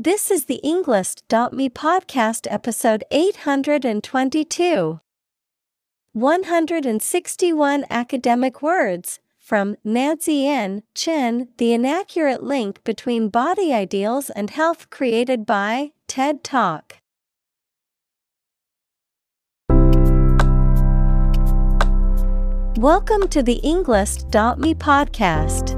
This is the Englist.me podcast episode 822. 161 academic words from Nancy N. Chen The inaccurate link between body ideals and health created by TED Talk. Welcome to the Englist.me podcast.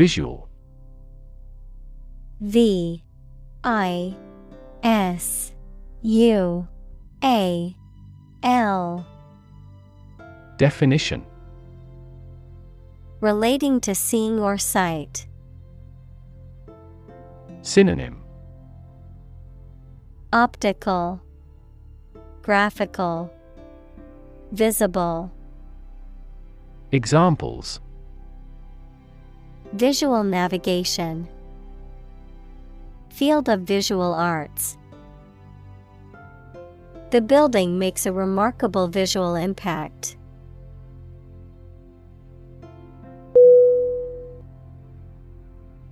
Visual. V I S U A L. Definition. Relating to seeing or sight. Synonym. Optical. Graphical. Visible. Examples Visual navigation. Field of visual arts. The building makes a remarkable visual impact.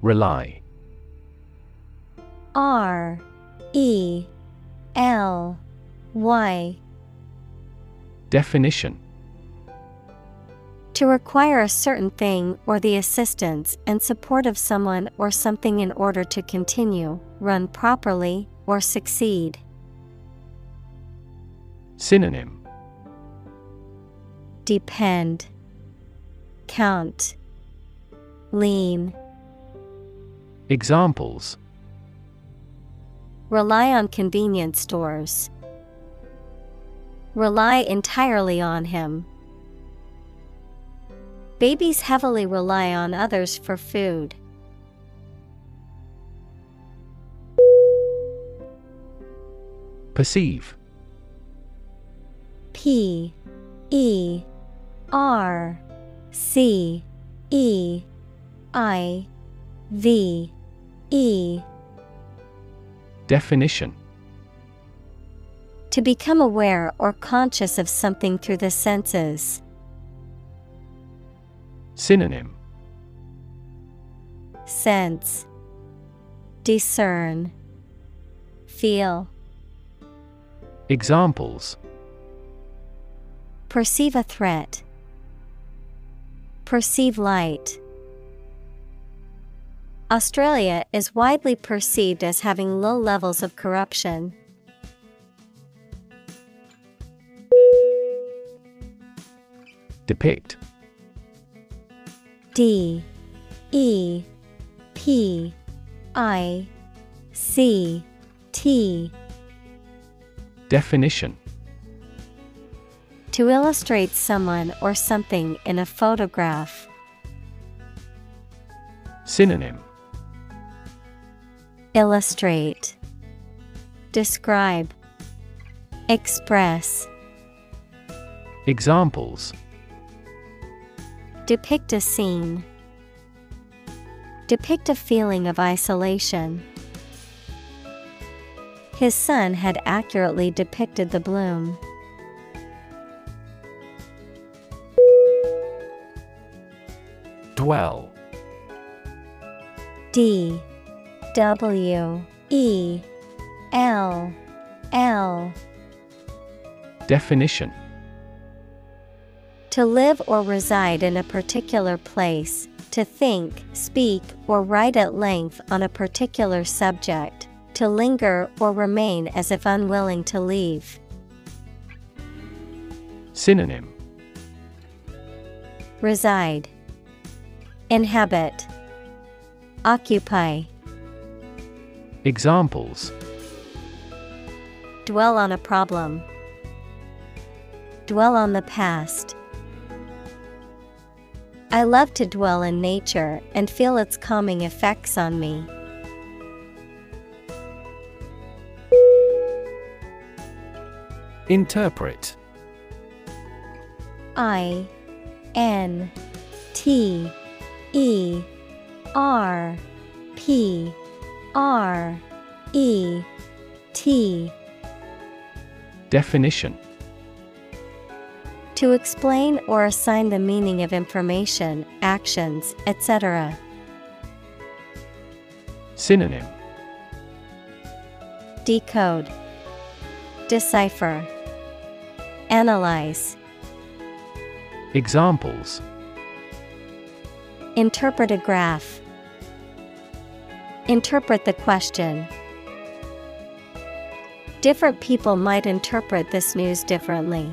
Rely. R E L Y. Definition To require a certain thing or the assistance and support of someone or something in order to continue, run properly, or succeed. Synonym Depend, Count, Lean. Examples Rely on convenience stores. Rely entirely on him. Babies heavily rely on others for food. Perceive P E R C E I V E Definition To become aware or conscious of something through the senses. Synonym Sense Discern Feel Examples Perceive a threat. Perceive light. Australia is widely perceived as having low levels of corruption. Depict D E P I C T. Definition. To illustrate someone or something in a photograph. Synonym. Illustrate. Describe. Express. Examples Depict a scene. Depict a feeling of isolation. His son had accurately depicted the bloom. Dwell. D. W. E. L. L. Definition To live or reside in a particular place, to think, speak, or write at length on a particular subject, to linger or remain as if unwilling to leave. Synonym Reside, Inhabit, Occupy. Examples Dwell on a problem. Dwell on the past. I love to dwell in nature and feel its calming effects on me. Interpret. I N T E R P R E T. Definition To explain or assign the meaning of information, actions, etc. Synonym Decode, Decipher, Analyze. Examples Interpret a graph. Interpret the question. Different people might interpret this news differently.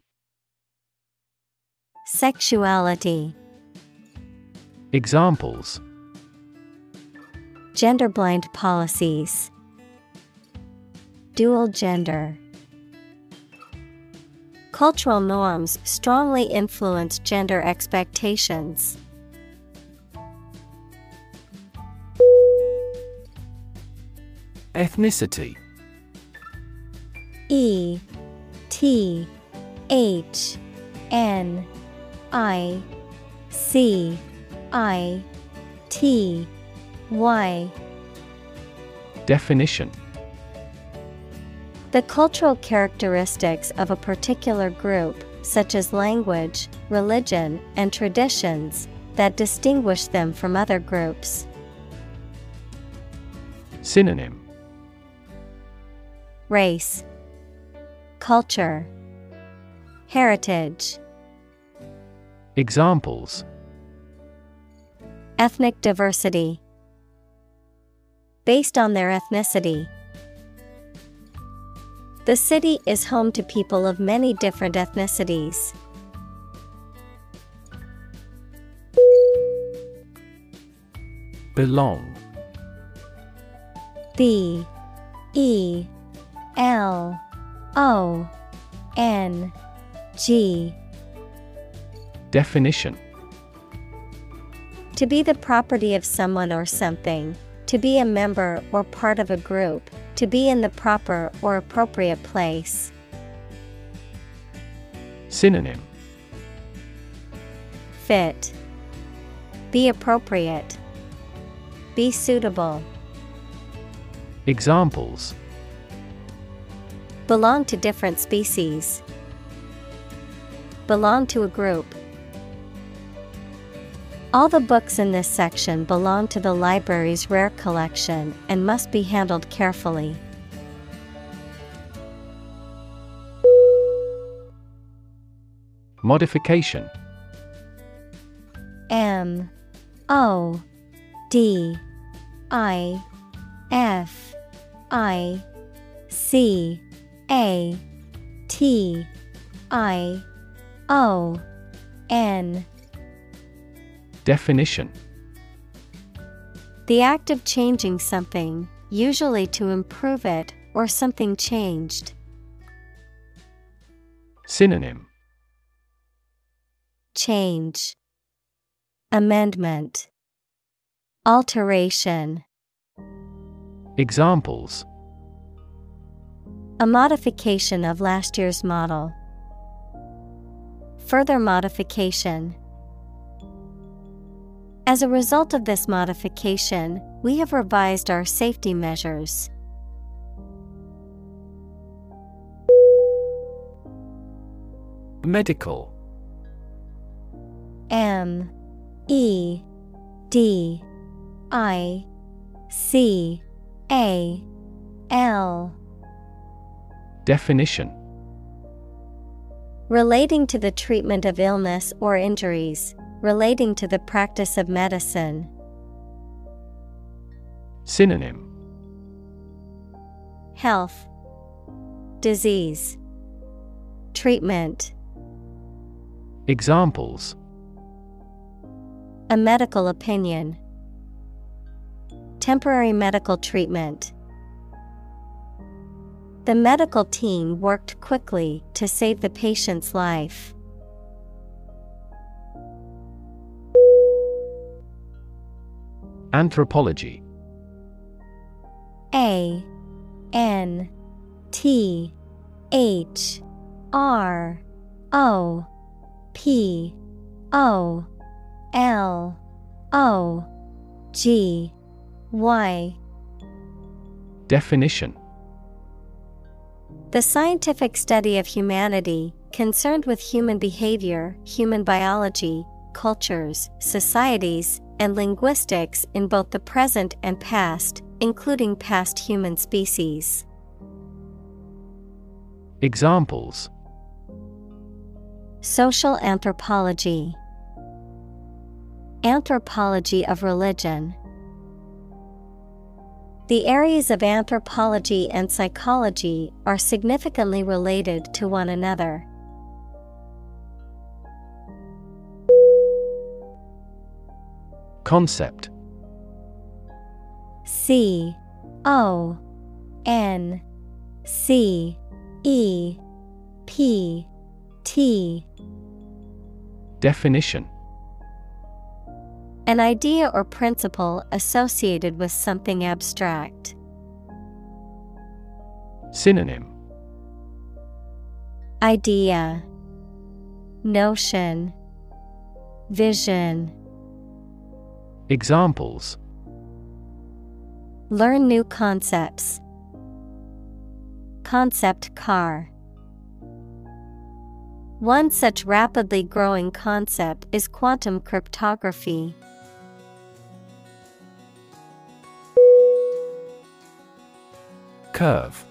Sexuality, Examples Gender blind policies, Dual gender. Cultural norms strongly influence gender expectations. Ethnicity E T H N I C I T Y. Definition. The cultural characteristics of a particular group, such as language, religion, and traditions, that distinguish them from other groups. Synonym. Race, Culture, Heritage, Examples Ethnic diversity. Based on their ethnicity. The city is home to people of many different ethnicities. Belong B E L O N G Definition To be the property of someone or something, to be a member or part of a group, to be in the proper or appropriate place. Synonym Fit. Be appropriate. Be suitable. Examples Belong to different species. Belong to a group. All the books in this section belong to the library's rare collection and must be handled carefully. Modification M O D I F I C A T I O N Definition The act of changing something, usually to improve it or something changed. Synonym Change, Amendment, Alteration. Examples A modification of last year's model. Further modification. As a result of this modification, we have revised our safety measures. Medical. M E D I C A L. Definition. Relating to the treatment of illness or injuries, relating to the practice of medicine. Synonym Health, Disease, Treatment. Examples A medical opinion, Temporary medical treatment. The medical team worked quickly to save the patient's life. Anthropology. A N T H R O P O L O G Y. Definition. The scientific study of humanity, concerned with human behavior, human biology, cultures, societies, and linguistics in both the present and past, including past human species. Examples Social anthropology, Anthropology of religion. The areas of anthropology and psychology are significantly related to one another. Concept. C O N C E P T. Definition. An idea or principle associated with something abstract. Synonym. Idea. Notion. Vision Examples Learn new concepts. Concept car. One such rapidly growing concept is quantum cryptography. Curve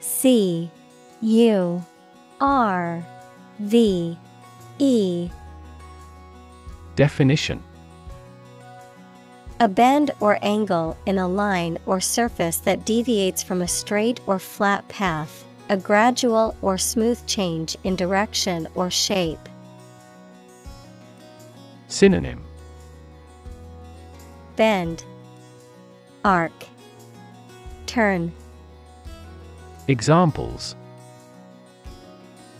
C U R V E Definition A bend or angle in a line or surface that deviates from a straight or flat path, a gradual or smooth change in direction or shape. Synonym Bend, Arc, Turn. Examples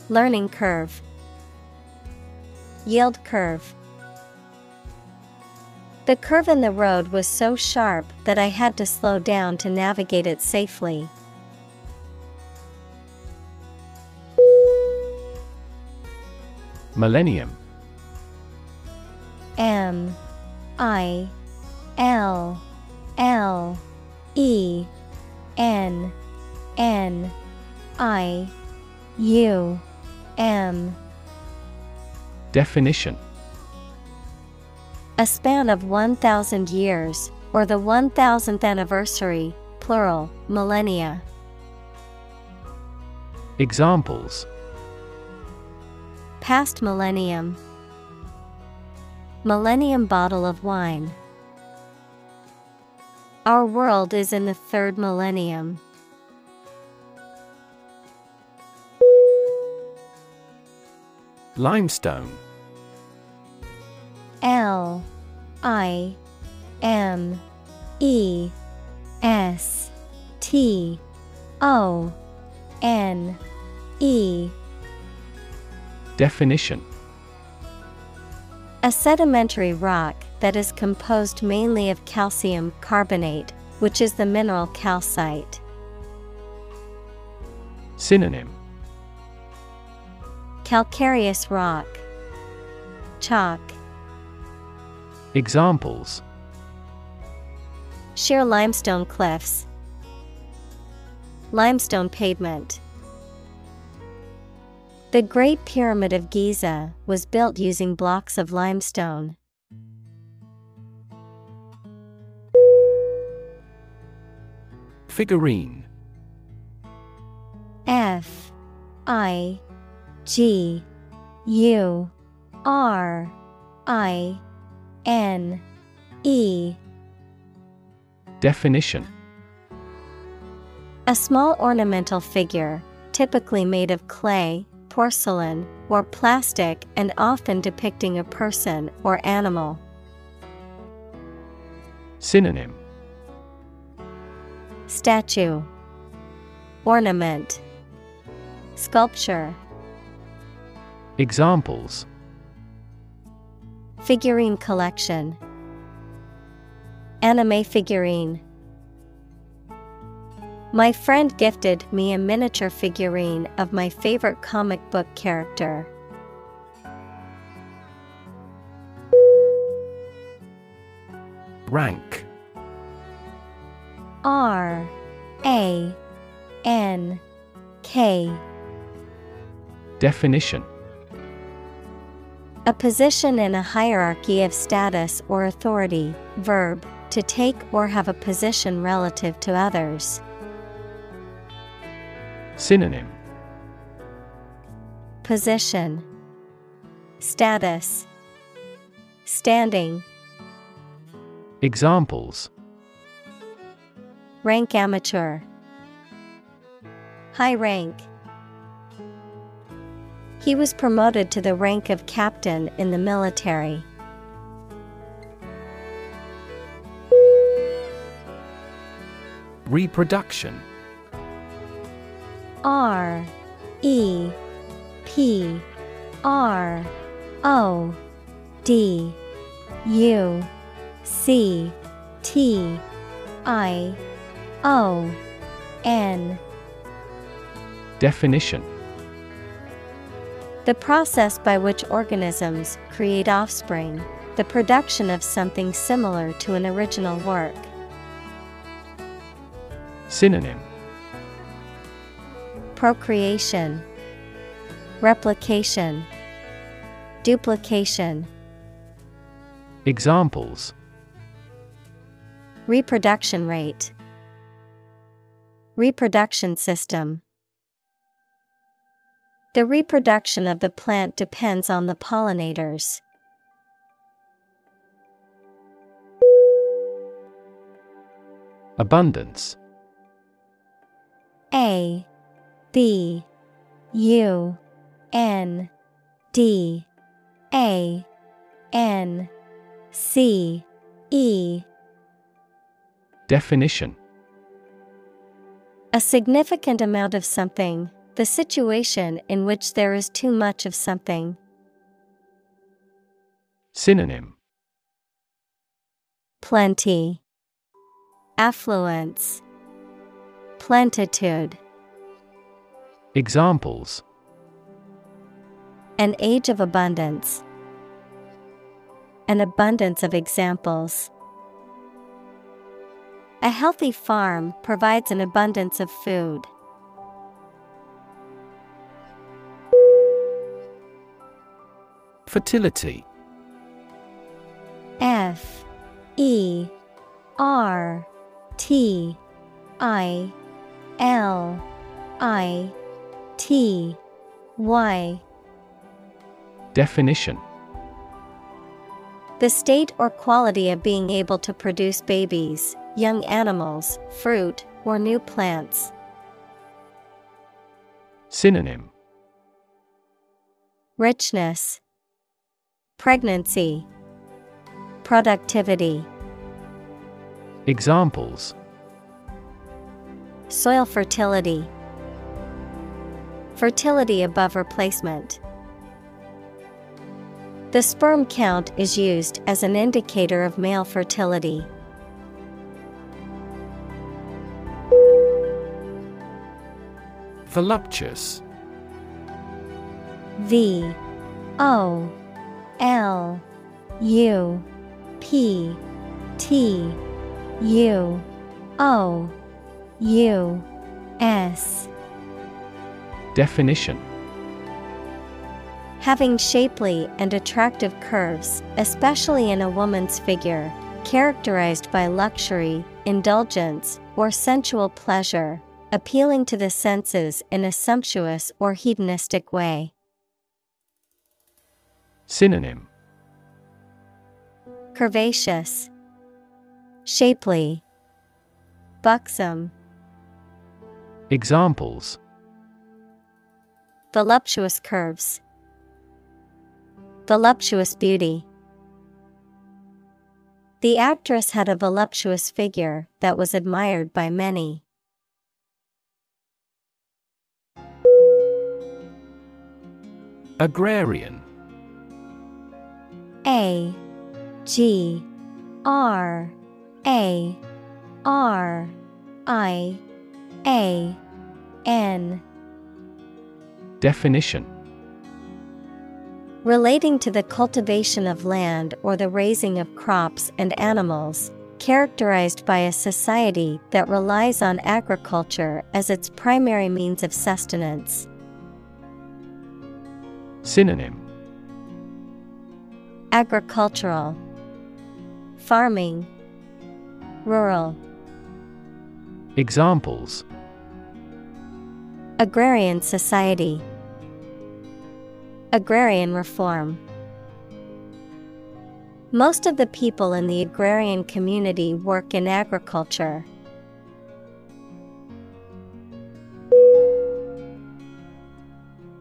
Learning curve, Yield curve. The curve in the road was so sharp that I had to slow down to navigate it safely. Millennium. M. I. L. L. E. N. N. I. U. M. Definition A span of 1,000 years, or the 1000th anniversary, plural, millennia. Examples Past millennium. Millennium bottle of wine. Our world is in the third millennium. Limestone L I M E S T O N E. Definition. A sedimentary rock that is composed mainly of calcium carbonate, which is the mineral calcite. Synonym. Calcareous rock, Chalk, Examples. Sheer limestone cliffs, limestone pavement. The Great Pyramid of Giza was built using blocks of limestone. Figurine. F. I. G. U. R. I N E. Definition. A small ornamental figure, typically made of clay, porcelain, or plastic and often depicting a person or animal. Synonym. Statue. Ornament. Sculpture. Examples Figurine collection. Anime figurine. My friend gifted me a miniature figurine of my favorite comic book character. Rank. R A N K. Definition A position in a hierarchy of status or authority, verb, to take or have a position relative to others. Synonym. Position. Status. Standing. Examples. Rank amateur. High rank He was promoted to the rank of captain in the military. Reproduction. R E P R O D U C T I O N. Definition The process by which organisms create offspring, the production of something similar to an original work. Synonym Procreation, Replication, Duplication. Examples Reproduction rate, Reproduction system. The reproduction of the plant depends on the pollinators. Abundance. A B U N D A N C E. Definition. A significant amount of something, the situation in which there is too much of something. Synonym Plenty, Affluence, Plentitude. Examples An age of abundance. An abundance of examples. A healthy farm provides an abundance of food. Fertility. F E R T I L I T Y. Definition. The state or quality of being able to produce babies, young animals, fruit, or new plants. Synonym. Richness, Pregnancy, Productivity. Examples Soil fertility. Fertility above replacement. The sperm count is used as an indicator of male fertility. Voluptuous V O L U P T U O U S. Definition Having shapely and attractive curves, especially in a woman's figure, characterized by luxury, indulgence, or sensual pleasure, appealing to the senses in a sumptuous or hedonistic way. Synonym Curvaceous, Shapely, Buxom. Examples Voluptuous curves, Voluptuous beauty. The actress had a voluptuous figure that was admired by many. Agrarian A G R A R I A N. Definition. Relating to the cultivation of land or the raising of crops and animals, characterized by a society that relies on agriculture as its primary means of sustenance. Synonym Agricultural, Farming, Rural. Examples Agrarian society, Agrarian reform. Most of the people in the agrarian community work in agriculture.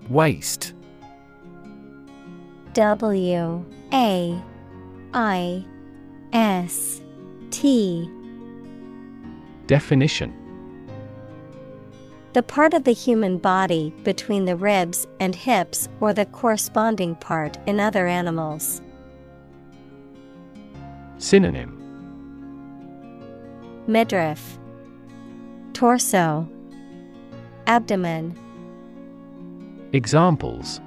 Waist W A I S T. Definition. The part of the human body between the ribs and hips or the corresponding part in other animals. Synonym. Midriff. Torso. Abdomen. Examples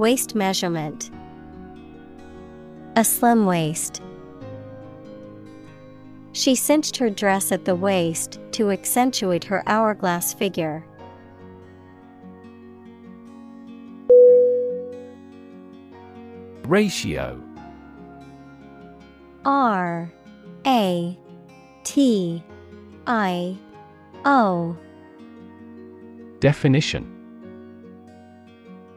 Waist measurement A slim waist. She cinched her dress at the waist to accentuate her hourglass figure. Ratio R A T I O Definition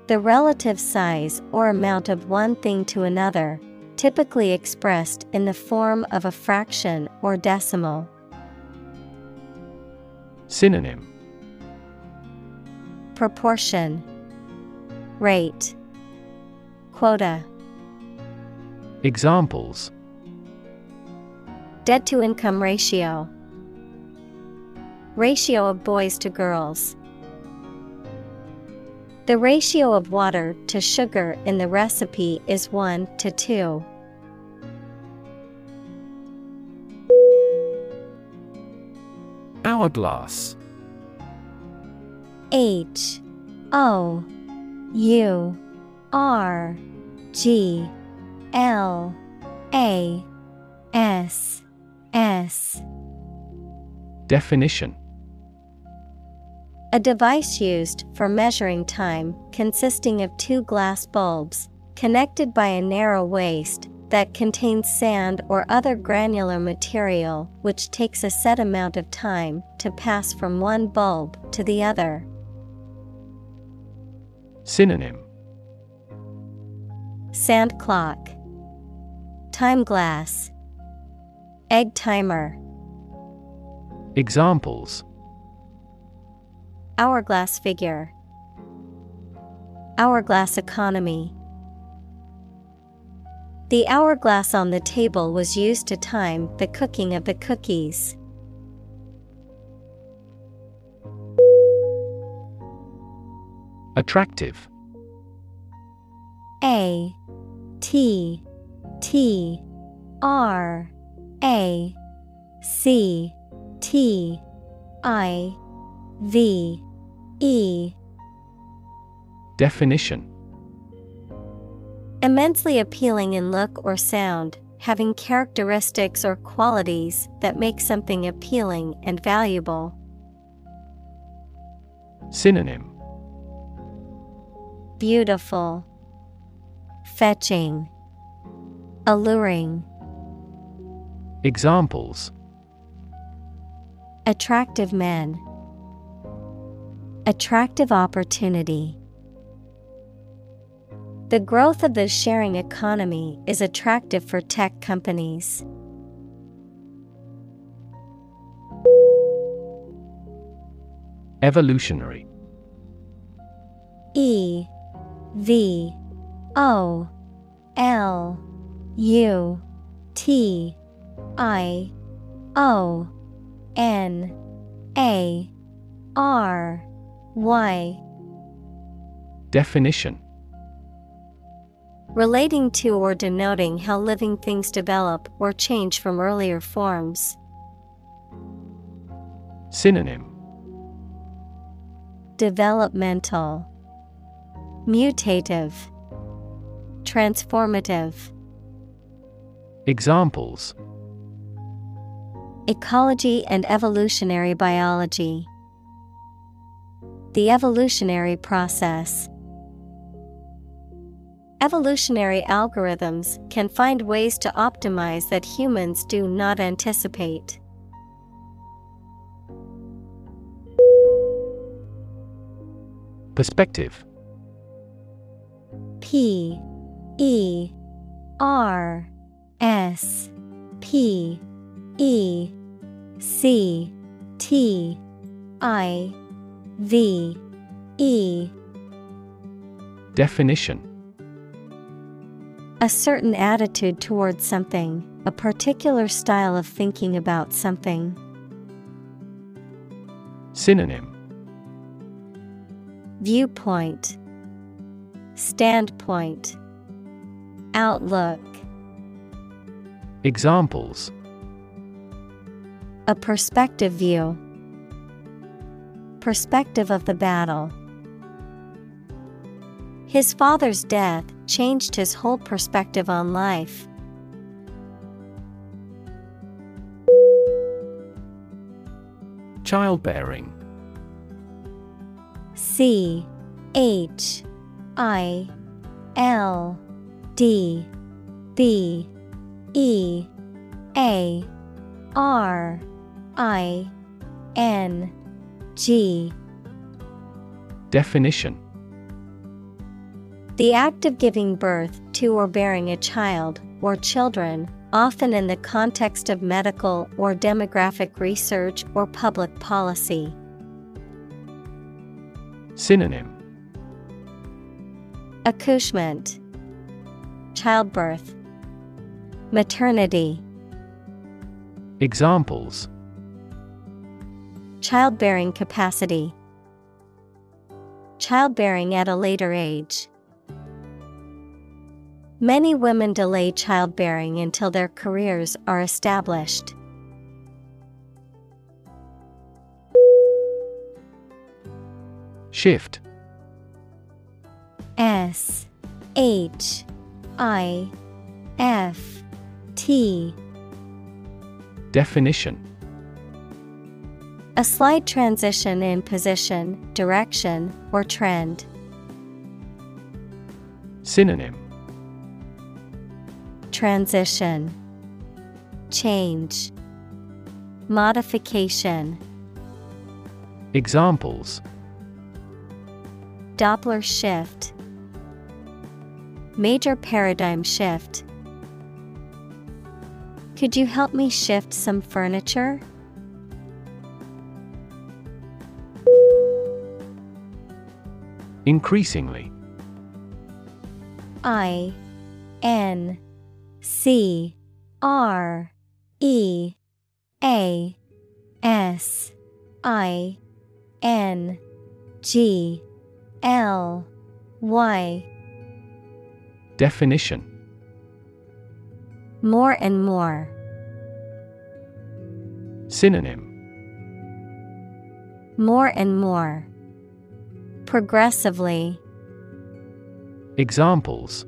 The relative size or amount of one thing to another, typically expressed in the form of a fraction or decimal. Synonym. Proportion. Rate. Quota. Examples. Debt to income ratio. Ratio of boys to girls. The ratio of water to sugar in the recipe is 1 to 2. Hourglass. H O U R G L A S S. Definition A device used for measuring time consisting of two glass bulbs connected by a narrow waist that contains sand or other granular material which takes a set amount of time to pass from one bulb to the other. Synonym. Sand clock, Time glass, Egg timer, Examples Hourglass figure, Hourglass economy. The hourglass on the table was used to time the cooking of the cookies. Attractive A T T R A C T I V E. Definition. Immensely appealing in look or sound, having characteristics or qualities that make something appealing and valuable. Synonym. Beautiful, Fetching, Alluring. Examples. Attractive men, Attractive opportunity. The growth of the sharing economy is attractive for tech companies. Evolutionary E V O L U T I O N A R Y Definition Relating to or denoting how living things develop or change from earlier forms. Synonym Developmental, Mutative, Transformative. Examples Ecology and evolutionary biology. The evolutionary process. Evolutionary algorithms can find ways to optimize that humans do not anticipate. Perspective P E R S P E C T I V. E. Definition. A certain attitude towards something, a particular style of thinking about something. Synonym. Viewpoint. Standpoint. Outlook. Examples. A perspective view Perspective of the battle. His father's death changed his whole perspective on life. Childbearing. C H I L D. B E A R I N G. Definition. The act of giving birth to or bearing a child or children, often in the context of medical or demographic research or public policy. Synonym. Accouchement. Childbirth. Maternity. Examples Childbearing capacity Childbearing at a later age. Many women delay childbearing until their careers are established. Shift S H I F T Definition A slight transition in position, direction, or trend. Synonym Transition Change Modification Examples Doppler shift Major paradigm shift. Could you help me shift some furniture? Increasingly I N C R E A S I N G L Y Definition More and more. Synonym More and more. Progressively. Examples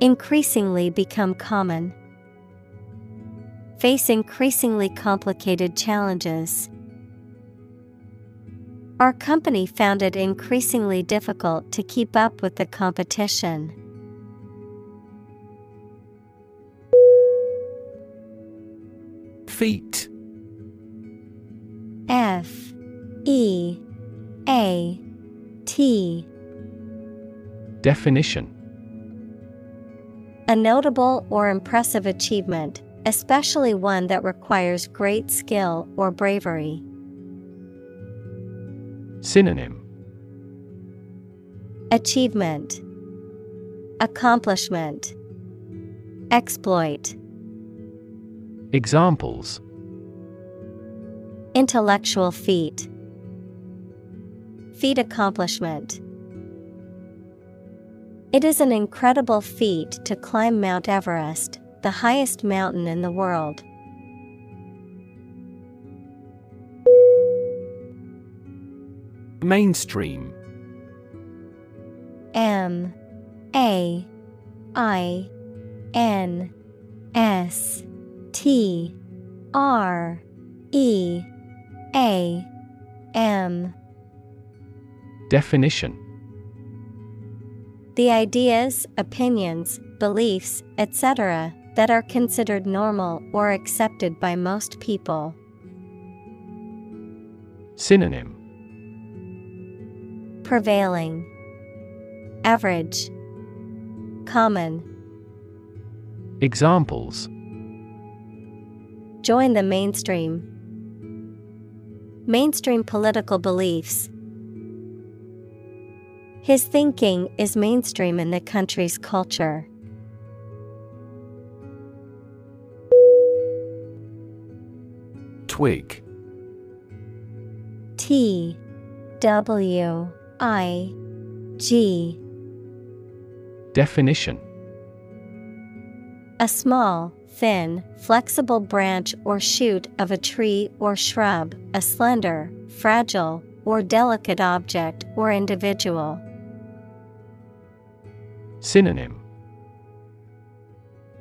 Increasingly become common. Face increasingly complicated challenges. Our company found it increasingly difficult to keep up with the competition. Feet F E A T Definition. A notable or impressive achievement, especially one that requires great skill or bravery. Synonym. Achievement. Accomplishment. Exploit. Examples. Intellectual feat Feat accomplishment. It is an incredible feat to climb Mount Everest, the highest mountain in the world. Mainstream. M. A. I. N. S. T. R. E. A. M Definition The ideas, opinions, beliefs, etc., that are considered normal or accepted by most people. Synonym Prevailing, Average, Common. Examples Join the mainstream. Mainstream political beliefs. His thinking is mainstream in the country's culture. Twig. T. W. I. G. Definition. A small, thin, flexible branch or shoot of a tree or shrub, a slender, fragile, or delicate object or individual. Synonym.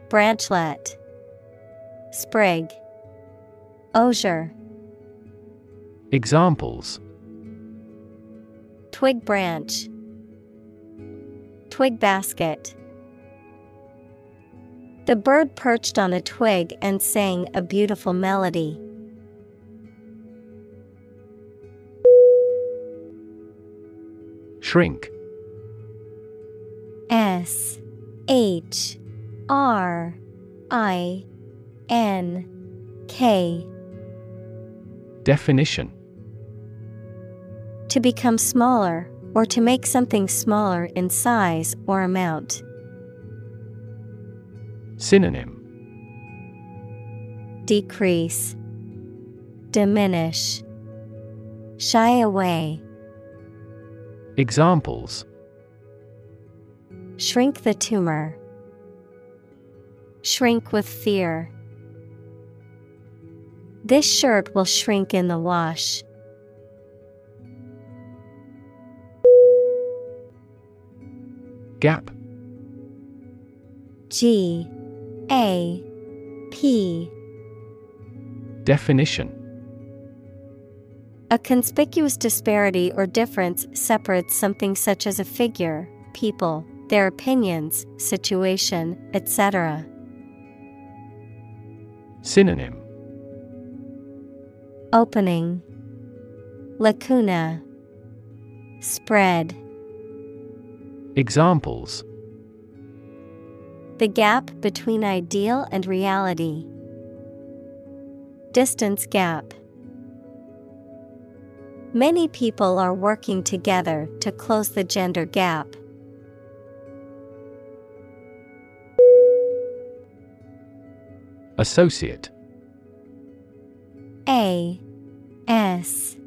Branchlet, Sprig, Osier, Examples. Twig branch, Twig basket. The bird perched on a twig and sang a beautiful melody. Shrink S H R I N K. Definition. To become smaller, or to make something smaller in size or amount. Synonym. Decrease, Diminish, Shy away, Examples Shrink the tumor. Shrink with fear. This shirt will shrink in the wash. Gap G A P Definition A conspicuous disparity or difference separates something such as a figure, people, their opinions, situation, etc. Synonym Opening Lacuna Spread Examples The gap between ideal and reality. Distance gap. Many people are working together to close the gender gap. Associate. A S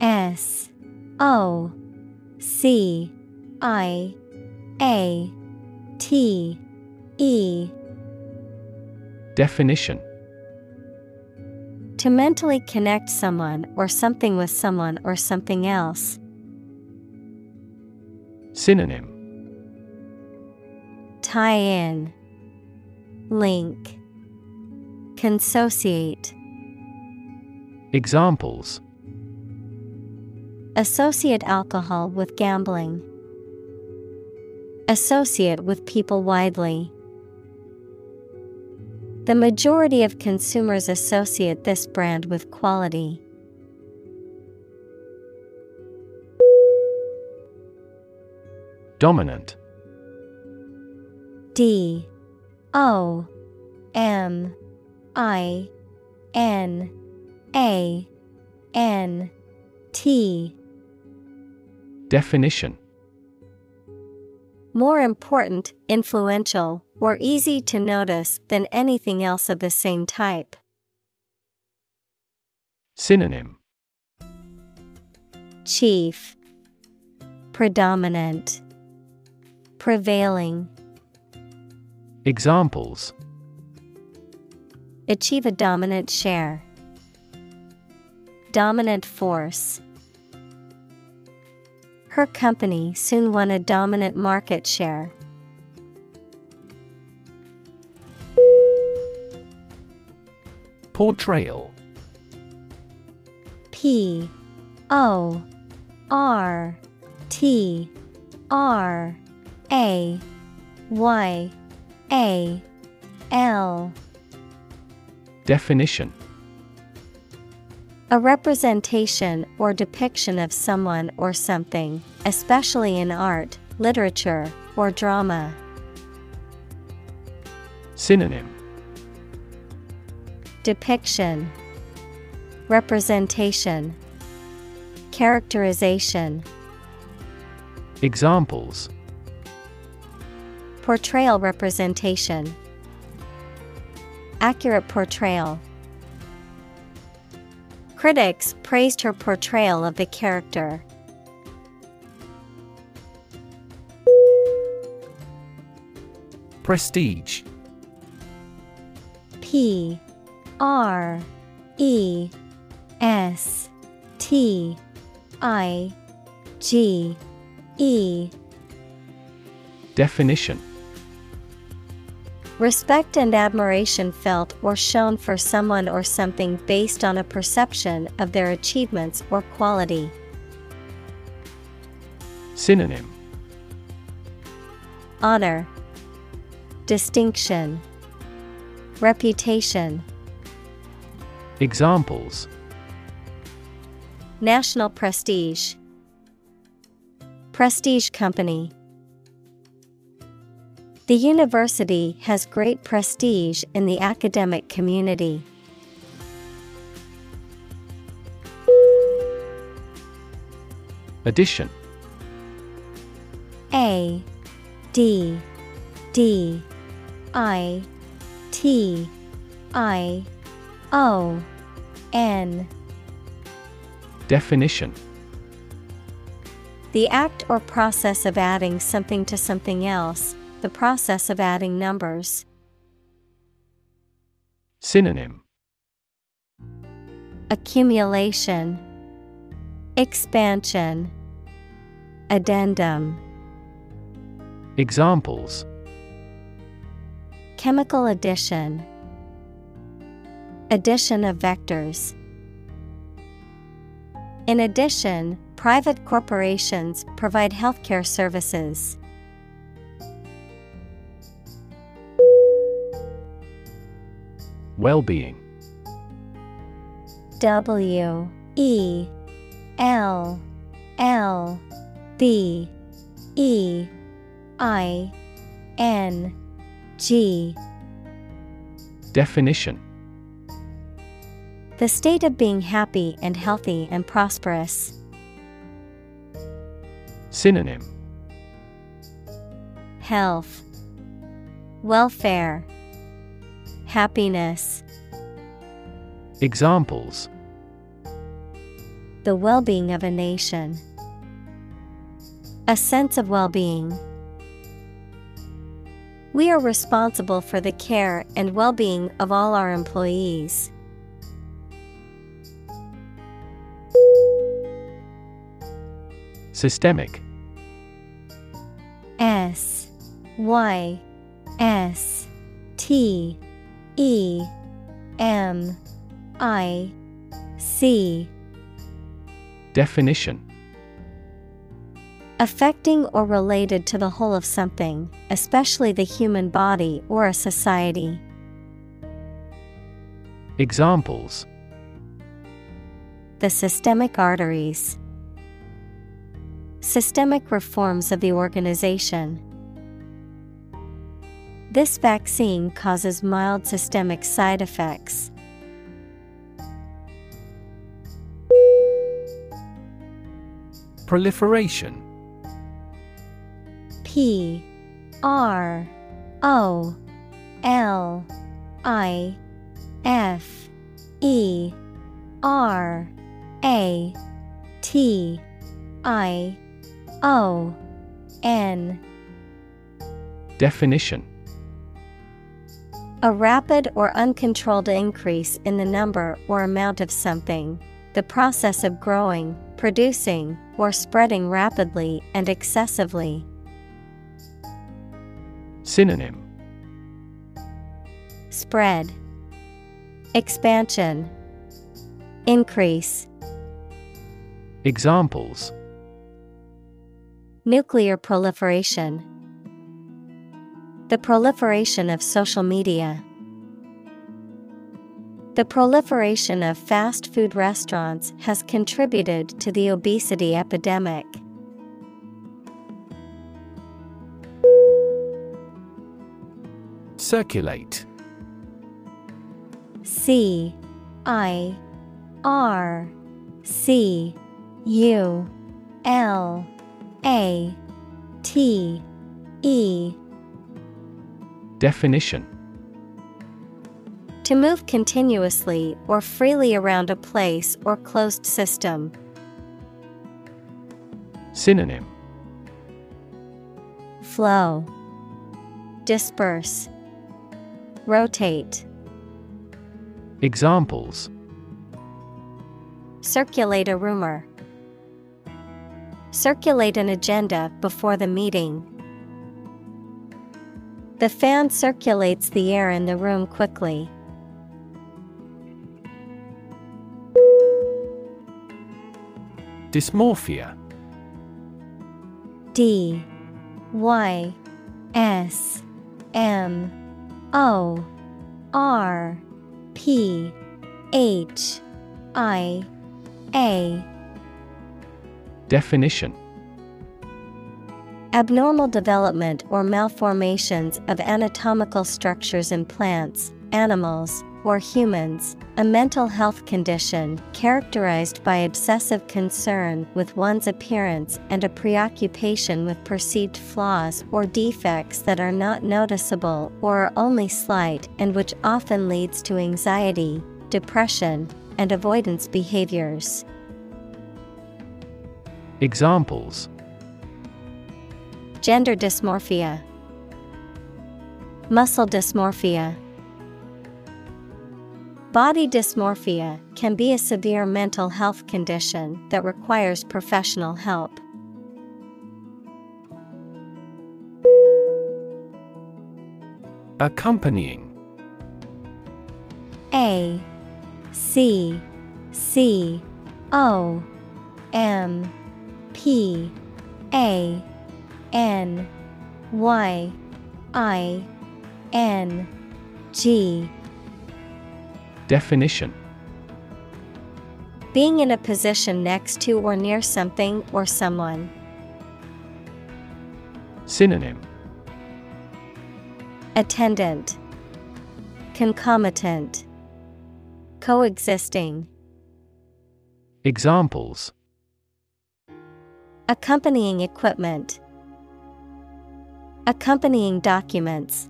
S O C I A T E. Definition. To mentally connect someone or something with someone or something else. Synonym. Tie in, Link, Consociate. Examples Associate alcohol with gambling. Associate with people widely. The majority of consumers associate this brand with quality. Dominant D O M I N A N T. Definition. More important, influential, or easy to notice than anything else of the same type. Synonym. Chief. Predominant. Prevailing. Examples Achieve a dominant share. Dominant force. Her company soon won a dominant market share. Portrayal P O R T R A Y A L Definition. A representation or depiction of someone or something, especially in art, literature, or drama. Synonym. Depiction. Representation. Characterization. Examples. Portrayal representation Accurate portrayal. Critics praised her portrayal of the character. Prestige. P R E S T I G E. Definition Respect and admiration felt or shown for someone or something based on a perception of their achievements or quality. Synonym. Honor, Distinction, Reputation, Examples. National prestige, Prestige company. The university has great prestige in the academic community. Addition. A D D I T I O N. Definition. The act or process of adding something to something else, the process of adding numbers. Synonym Accumulation, Expansion, Addendum. Examples Chemical addition, Addition of vectors. In addition, private corporations provide healthcare services. Well-being. W E L L B E I N G. Definition. The state of being happy and healthy and prosperous. Synonym. Health, Welfare, Happiness. Examples The well being of a nation. A sense of well being. We are responsible for the care and well being of all our employees. Systemic S Y S T E M I C Definition Affecting or related to the whole of something, especially the human body or a society. Examples The systemic arteries. Systemic reforms of the organization. This vaccine causes mild systemic side effects. Proliferation. P R O L I F E R A T I O N. Definition A rapid or uncontrolled increase in the number or amount of something, the process of growing, producing, or spreading rapidly and excessively. Synonym Spread, Expansion, Increase. Examples Nuclear proliferation. The proliferation of social media. The proliferation of fast food restaurants has contributed to the obesity epidemic. Circulate C I R C U L A T E Definition To move continuously or freely around a place or closed system. Synonym Flow, Disperse, Rotate. Examples Circulate a rumor. Circulate an agenda before the meeting. The fan circulates the air in the room quickly. Dysmorphia. D Y S M O R P H I A. Definition Abnormal development or malformations of anatomical structures in plants, animals, or humans, a mental health condition characterized by obsessive concern with one's appearance and a preoccupation with perceived flaws or defects that are not noticeable or are only slight and which often leads to anxiety, depression, and avoidance behaviors. Examples Gender dysmorphia, Muscle dysmorphia. Body dysmorphia can be a severe mental health condition that requires professional help. Accompanying A C C O M P A N Y I N G. Definition. Being in a position next to or near something or someone. Synonym. Attendant. Concomitant. Coexisting. Examples. Accompanying equipment Accompanying documents.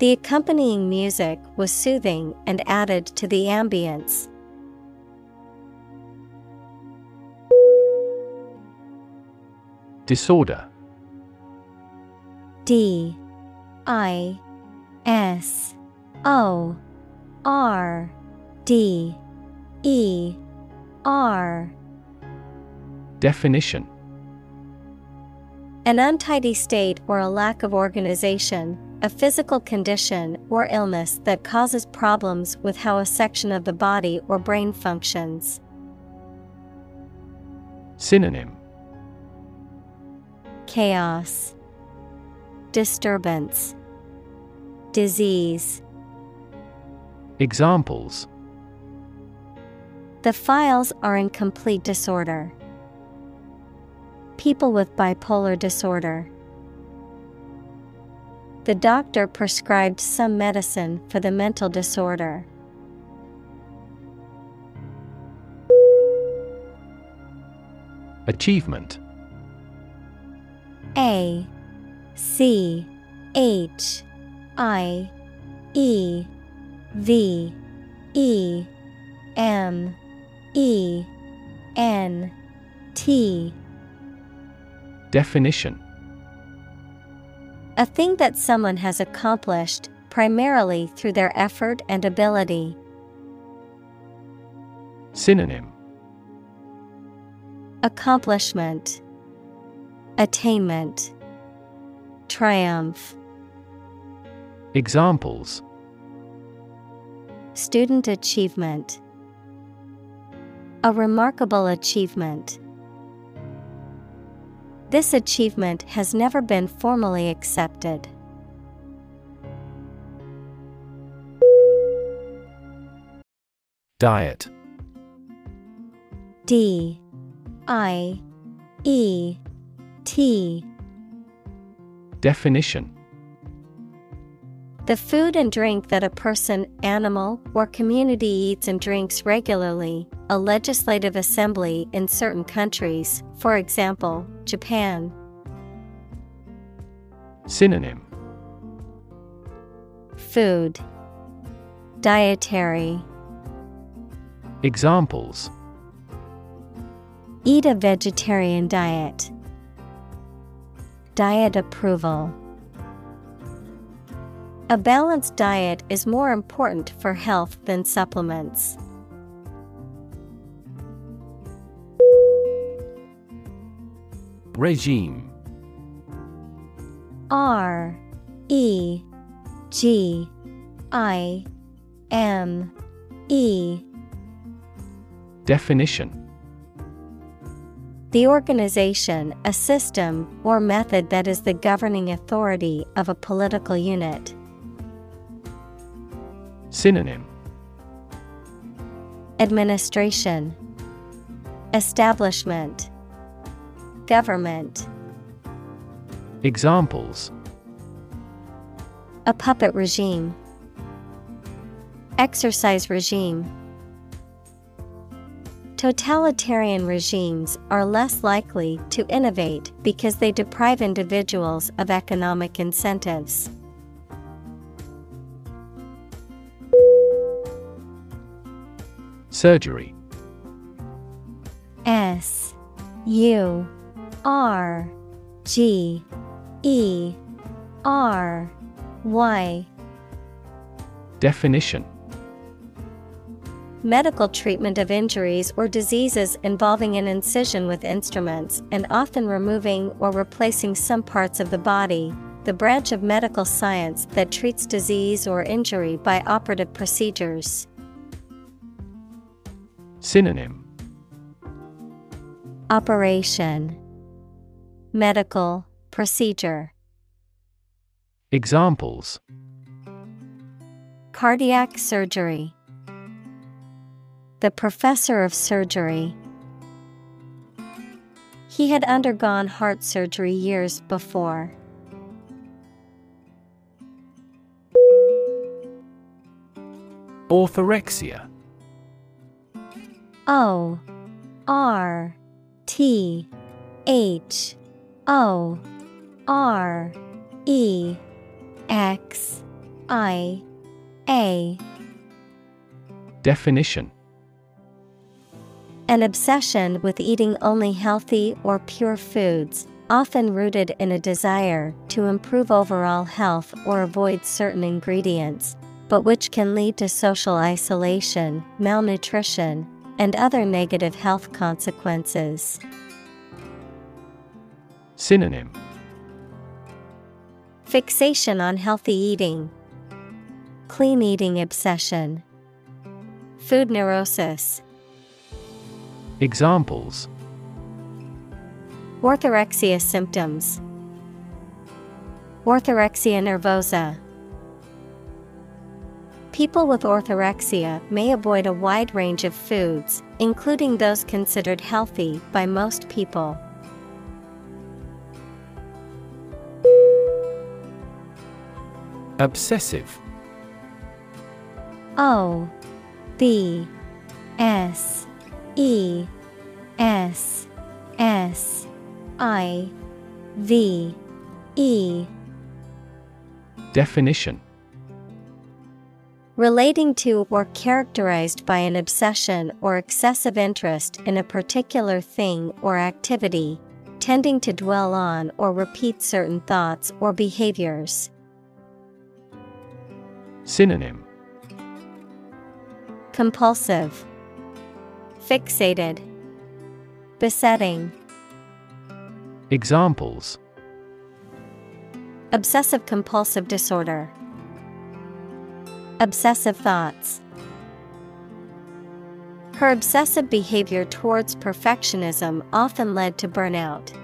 The accompanying music was soothing and added to the ambience. Disorder. D I S O R D E R. Definition An untidy state or a lack of organization, a physical condition or illness that causes problems with how a section of the body or brain functions. Synonym Chaos, Disturbance, Disease. Examples The files are in complete disorder. People with bipolar disorder. The doctor prescribed some medicine for the mental disorder. Achievement A C H I E V E M E N T Definition A thing that someone has accomplished, primarily through their effort and ability. Synonym Accomplishment, Attainment, Triumph. Examples Student achievement, A remarkable achievement. This achievement has never been formally accepted. Diet. D. I. E. T. Definition The food and drink that a person, animal, or community eats and drinks regularly, a legislative assembly in certain countries, for example, Japan. Synonym Food Dietary Examples Eat a vegetarian diet. Diet approval. A balanced diet is more important for health than supplements. Regime R E G I M E Definition The organization, a system, or method that is the governing authority of a political unit. Synonym. Administration. Establishment. Government. Examples. A puppet regime. Exercise regime. Totalitarian regimes are less likely to innovate because they deprive individuals of economic incentives. Surgery. S U R G E R Y. Definition. Medical treatment of injuries or diseases involving an incision with instruments and often removing or replacing some parts of the body, the branch of medical science that treats disease or injury by operative procedures. Synonym. Operation. Medical Procedure. Examples. Cardiac surgery. The professor of surgery. He had undergone heart surgery years before. Orthorexia O R T H O R E X I A. Definition. An obsession with eating only healthy or pure foods, often rooted in a desire to improve overall health or avoid certain ingredients, but which can lead to social isolation, malnutrition, and other negative health consequences. Synonym Fixation on healthy eating, Clean eating obsession, Food neurosis. Examples Orthorexia symptoms, Orthorexia nervosa. People with orthorexia may avoid a wide range of foods, including those considered healthy by most people. Obsessive. O B S E S S I V E. Definition Relating to or characterized by an obsession or excessive interest in a particular thing or activity, tending to dwell on or repeat certain thoughts or behaviors. Synonym Compulsive, Fixated, Besetting. Examples Obsessive compulsive disorder. Obsessive thoughts. Her obsessive behavior towards perfectionism often led to burnout.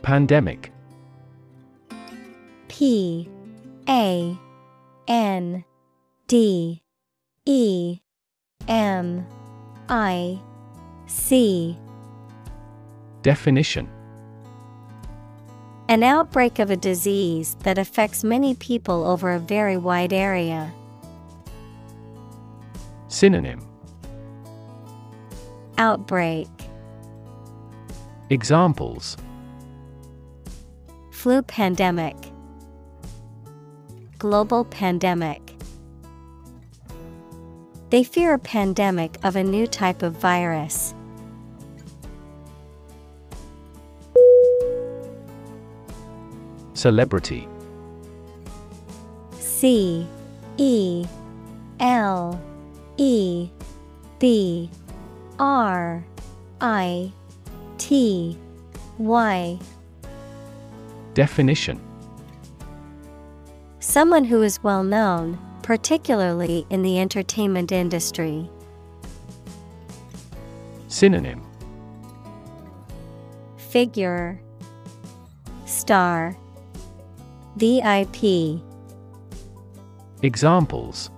Pandemic P A N D E M I C Definition An outbreak of a disease that affects many people over a very wide area. Synonym. Outbreak. Examples. Flu pandemic. Global pandemic. They fear a pandemic of a new type of virus. Celebrity. C E L E B R I T Y. Definition. Someone who is well known, particularly in the entertainment industry. Synonym. Figure. Star VIP Examples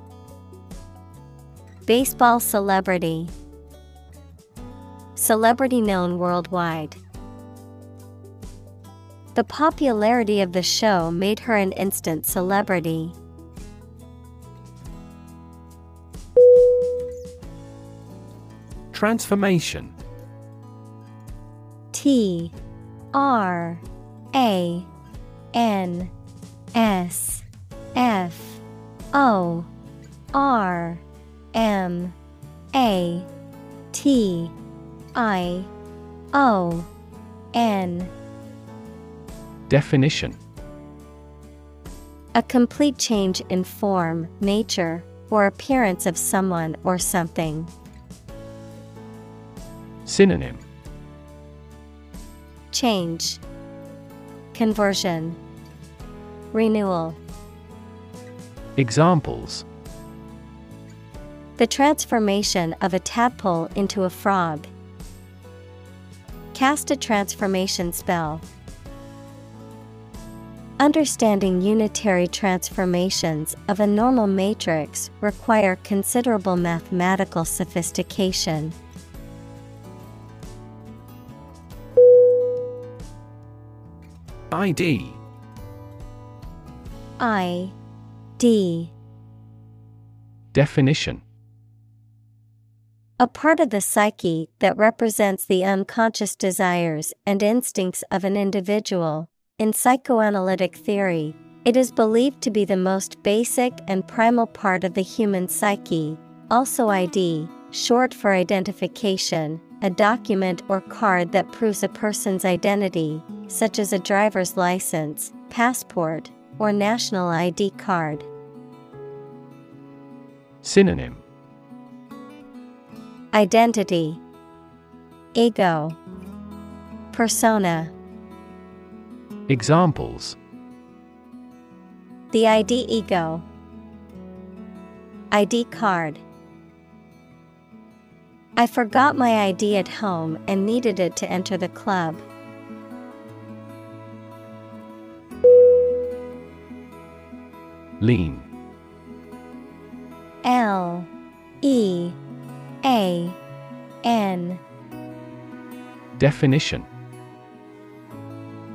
Baseball celebrity Celebrity known worldwide. The popularity of the show made her an instant celebrity. Transformation T R A N S F O R M A T I O N. Definition. A complete change in form, nature, or appearance of someone or something. Synonym. Change, Conversion, Renewal. Examples The transformation of a tadpole into a frog. Cast a transformation spell. Understanding unitary transformations of a normal matrix require considerable mathematical sophistication. ID I D Definition A part of the psyche that represents the unconscious desires and instincts of an individual. In psychoanalytic theory, it is believed to be the most basic and primal part of the human psyche, also ID, short for identification, a document or card that proves a person's identity, such as a driver's license, passport, or national ID card. Synonym. Identity, Ego, Persona. Examples. The ID ego. ID card. I forgot my ID at home and needed it to enter the club. Lean L E A N. Definition.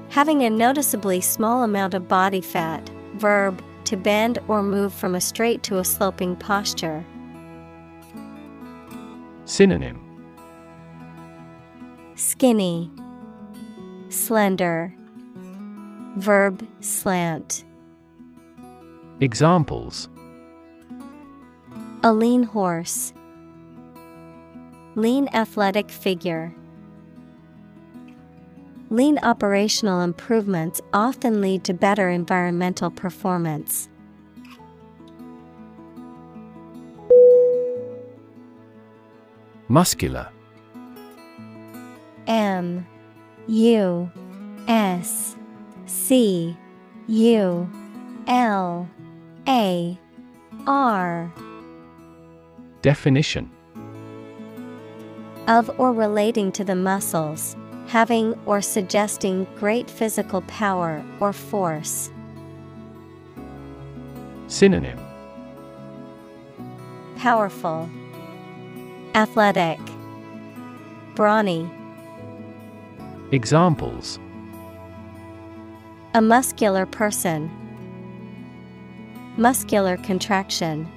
Having a noticeably small amount of body fat, verb, to bend or move from a straight to a sloping posture. Synonym. Skinny, Slender, Verb slant. Examples. A lean horse, Lean athletic figure. Lean operational improvements often lead to better environmental performance. Muscular. M. U. S. C. U. L A. R. Definition of or relating to the muscles, having or suggesting great physical power or force. Synonym Powerful, Athletic, Brawny. Examples A muscular person, Muscular contraction.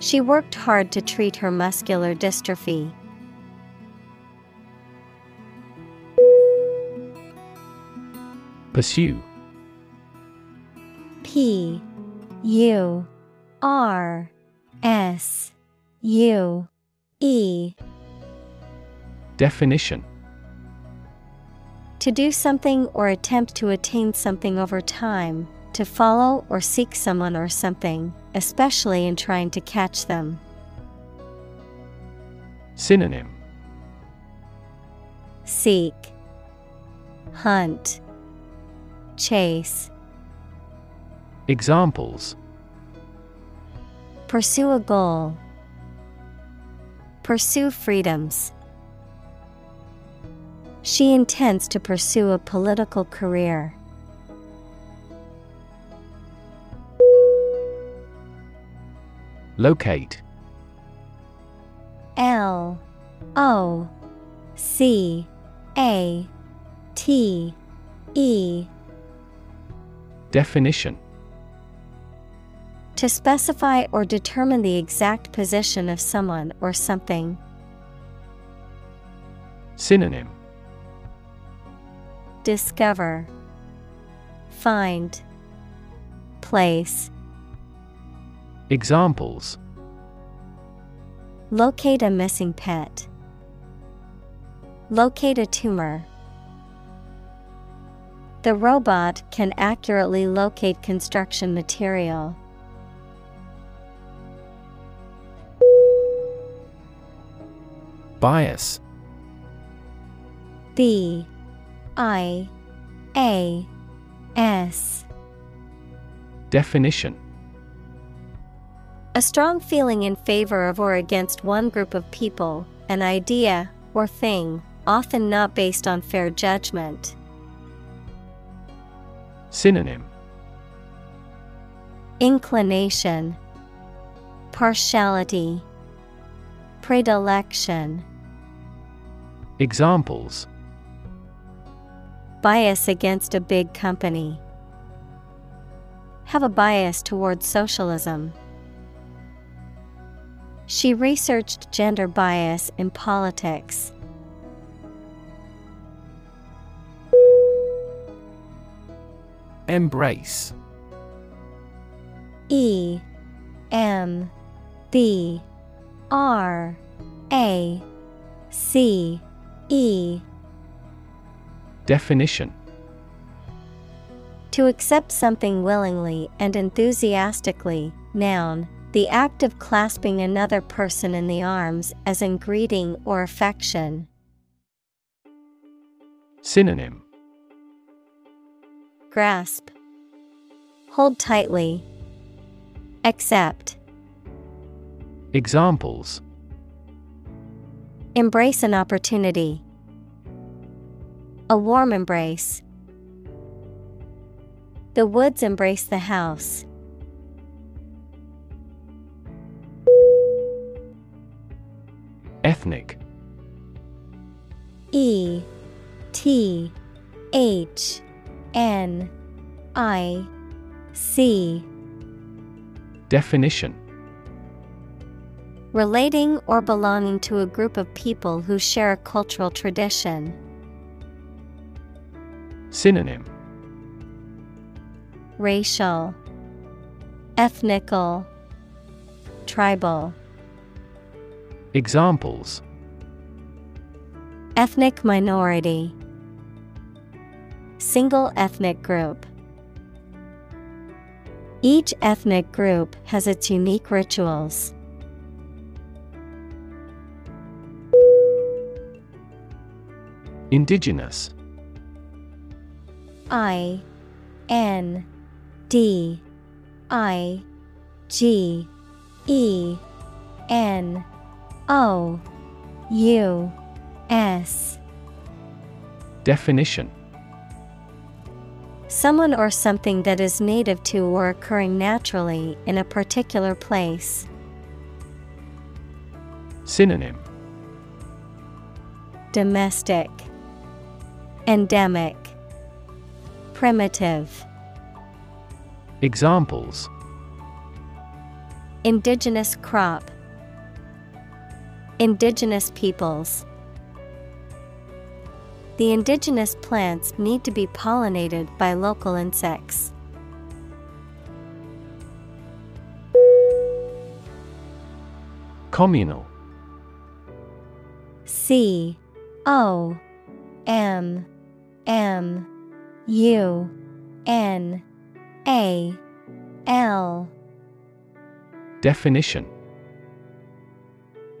She worked hard to treat her muscular dystrophy. Pursue P U R S U E Definition To do something or attempt to attain something over time, to follow or seek someone or something, especially in trying to catch them. Synonym Seek, Hunt, Chase. Examples Pursue a goal. Pursue freedoms. She intends to pursue a political career. Locate. L O C A T E. Definition. To specify or determine the exact position of someone or something. Synonym. Discover, Find, Place. Examples Locate a missing pet. Locate a tumor. The robot can accurately locate construction material. Bias B I A S Definition A strong feeling in favor of or against one group of people, an idea, or thing, often not based on fair judgment. Synonym Inclination, Partiality, Predilection. Examples Bias against a big company. Have a bias towards socialism. She researched gender bias in politics. Embrace. E M B R A C E. Definition. To accept something willingly and enthusiastically, noun, the act of clasping another person in the arms as in greeting or affection. Synonym Grasp. Hold tightly. Accept. Examples Embrace an opportunity. A warm embrace. The woods embrace the house. Ethnic E T H N I C Definition Relating or belonging to a group of people who share a cultural tradition. Synonym Racial, Ethnical, Tribal. Examples Ethnic minority, Single ethnic group. Each ethnic group has its unique rituals. Indigenous I N D I G E N O U S. Definition. Someone or something that is native to or occurring naturally in a particular place. Synonym. Domestic, Endemic, Primitive. Examples. Indigenous crop, Indigenous peoples. The indigenous plants need to be pollinated by local insects. Communal C O M M U N A L Definition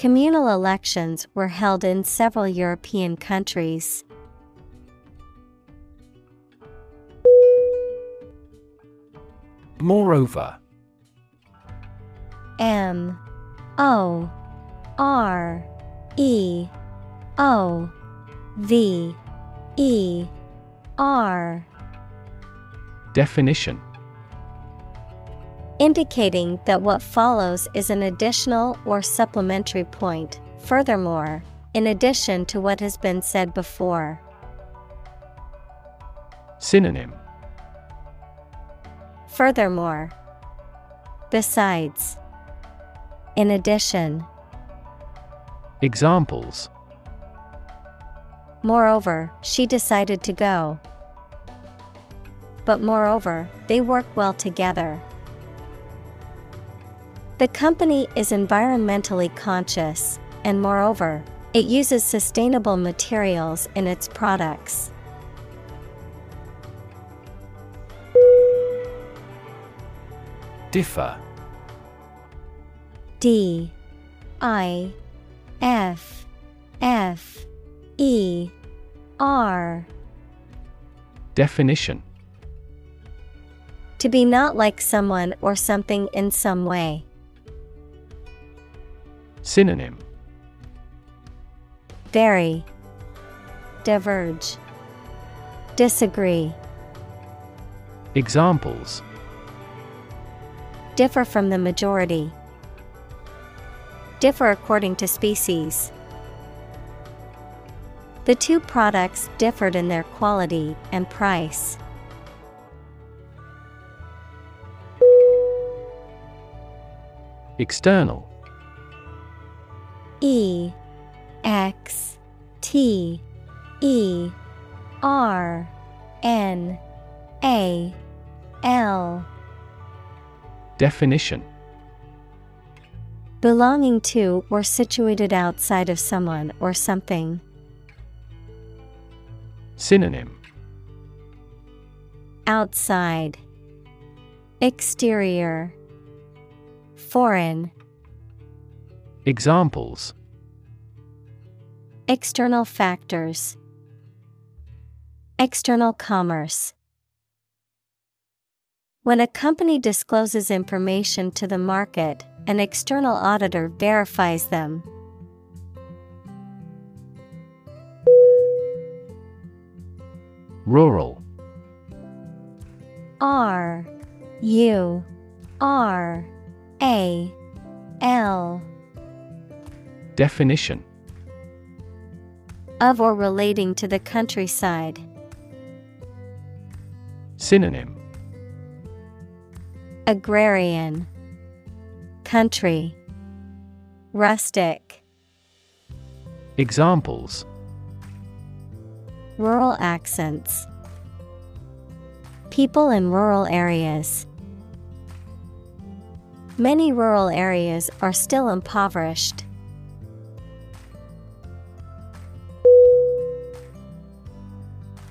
Communal elections were held in several European countries. Moreover M O R E O V E R Definition Indicating that what follows is an additional or supplementary point, furthermore, in addition to what has been said before. Synonym Furthermore, besides, in addition, Examples moreover, she decided to go. But moreover, they work well together. The company is environmentally conscious, and moreover, it uses sustainable materials in its products. Differ. D. I. F. F. E. R. Definition. To be not like someone or something in some way. Synonym. Vary, diverge, disagree, Examples. Differ from the majority, differ according to species. The two products differed in their quality and price. External E X T E R N A L. Definition. Belonging to or situated outside of someone or something. Synonym. Outside. Exterior. Foreign Examples. External factors. External commerce. When a company discloses information to the market, an external auditor verifies them. Rural. R U R A L Definition of or relating to the countryside. Synonym Agrarian Country Rustic Examples Rural accents People in rural areas. Many rural areas are still impoverished.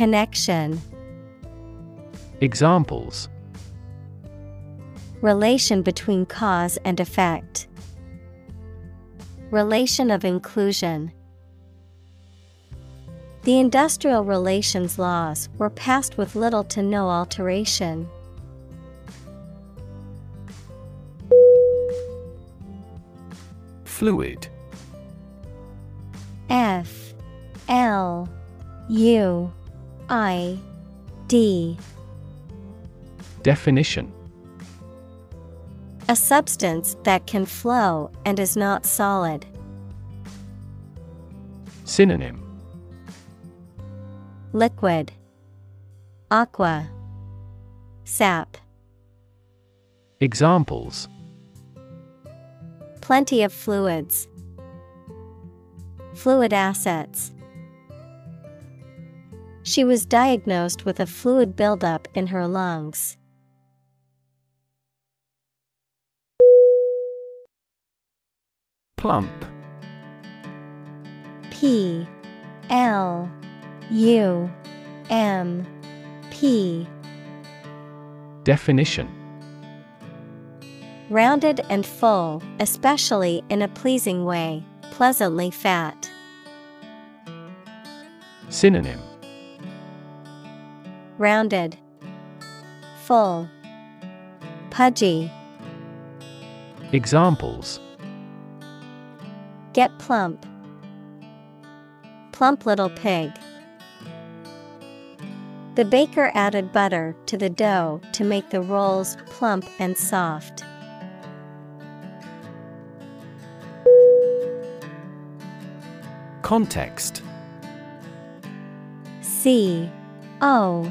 Connection Examples Relation between cause and effect. Relation of inclusion. The industrial relations laws were passed with little to no alteration. Fluid F L U I D Definition A substance that can flow and is not solid. Synonym Liquid Aqua Sap Examples Plenty of fluids. Fluid assets. She was diagnosed with a fluid buildup in her lungs. Plump. P. L. U. M. P. Definition. Rounded and full, especially in a pleasing way, pleasantly fat. Synonym Rounded, full, pudgy. Examples Get plump. Plump little pig. The baker added butter to the dough to make the rolls plump and soft. Context C O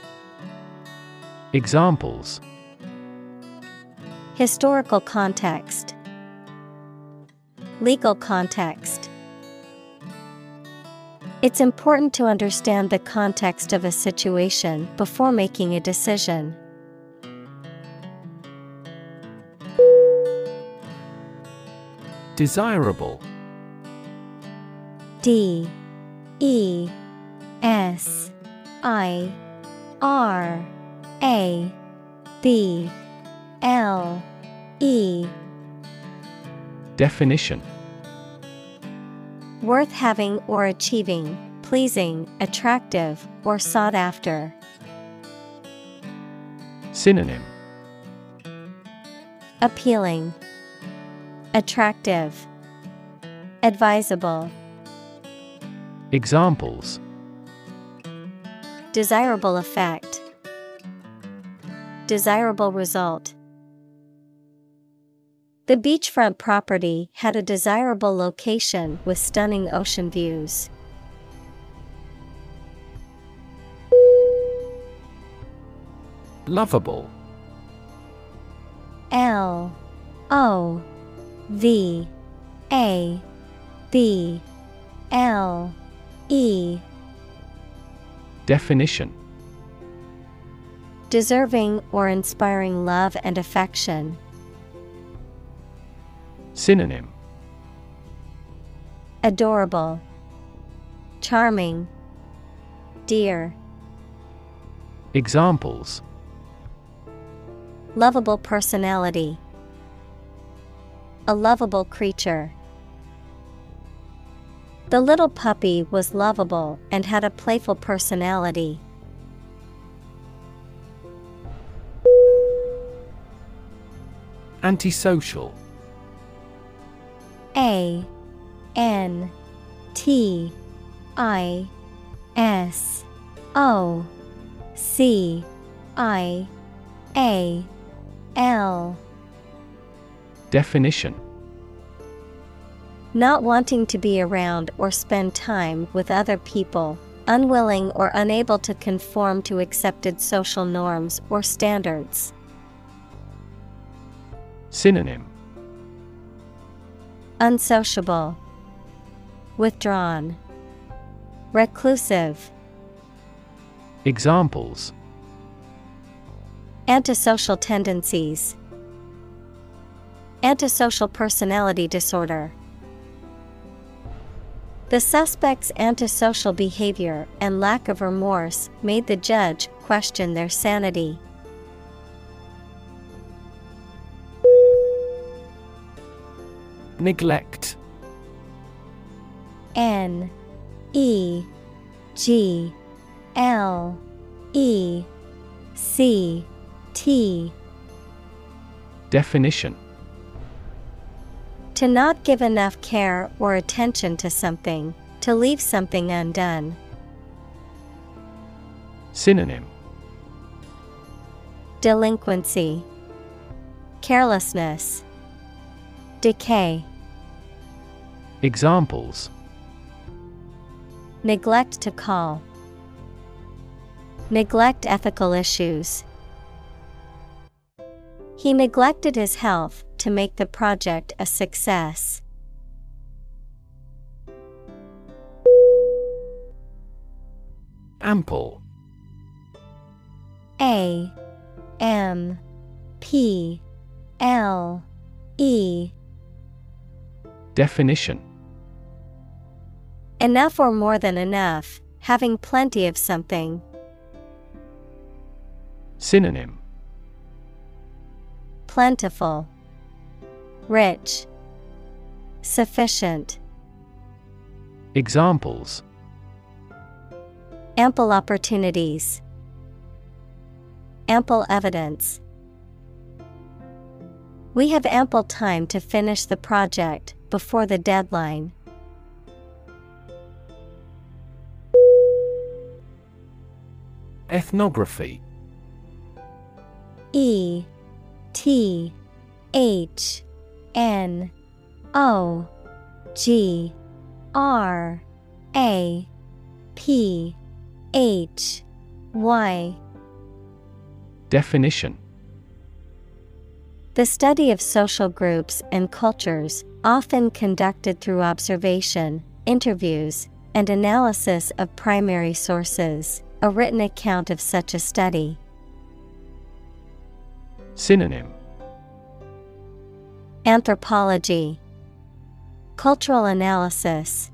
Examples. Historical context. Legal context. It's important to understand the context of a situation before making a decision. Desirable. D. E. S. I. R A B L E. Definition. Worth having or achieving, pleasing, attractive, or sought after. Synonym. Appealing, Attractive, Advisable. Examples. Desirable effect, Desirable result. The beachfront property had a desirable location with stunning ocean views. Lovable L O V A B L E Definition Deserving or inspiring love and affection. Synonym Adorable, Charming, Dear, Examples Lovable personality. A lovable creature. The little puppy was lovable and had a playful personality. Antisocial. A N T I S O C I A L. Definition. Not wanting to be around or spend time with other people, unwilling or unable to conform to accepted social norms or standards. Synonym. Unsociable, Withdrawn, Reclusive, Examples. Antisocial tendencies, Antisocial personality disorder. The suspect's antisocial behavior and lack of remorse made the judge question their sanity. Neglect. N E G L E C T. Definition. To not give enough care or attention to something, to leave something undone. Synonym. Delinquency, Carelessness, Decay, Examples. Neglect to call, Neglect ethical issues. He neglected his health to make the project a success. Ample. A. M. P. L. E. Definition Enough or more than enough, having plenty of something. Synonym Plentiful, Rich, Sufficient. Examples Ample opportunities. Ample evidence. We have ample time to finish the project before the deadline. Ethnography. E T H N O G R A P H Y. Definition. The study of social groups and cultures, often conducted through observation, interviews, and analysis of primary sources, a written account of such a study. Synonym Anthropology, Cultural analysis,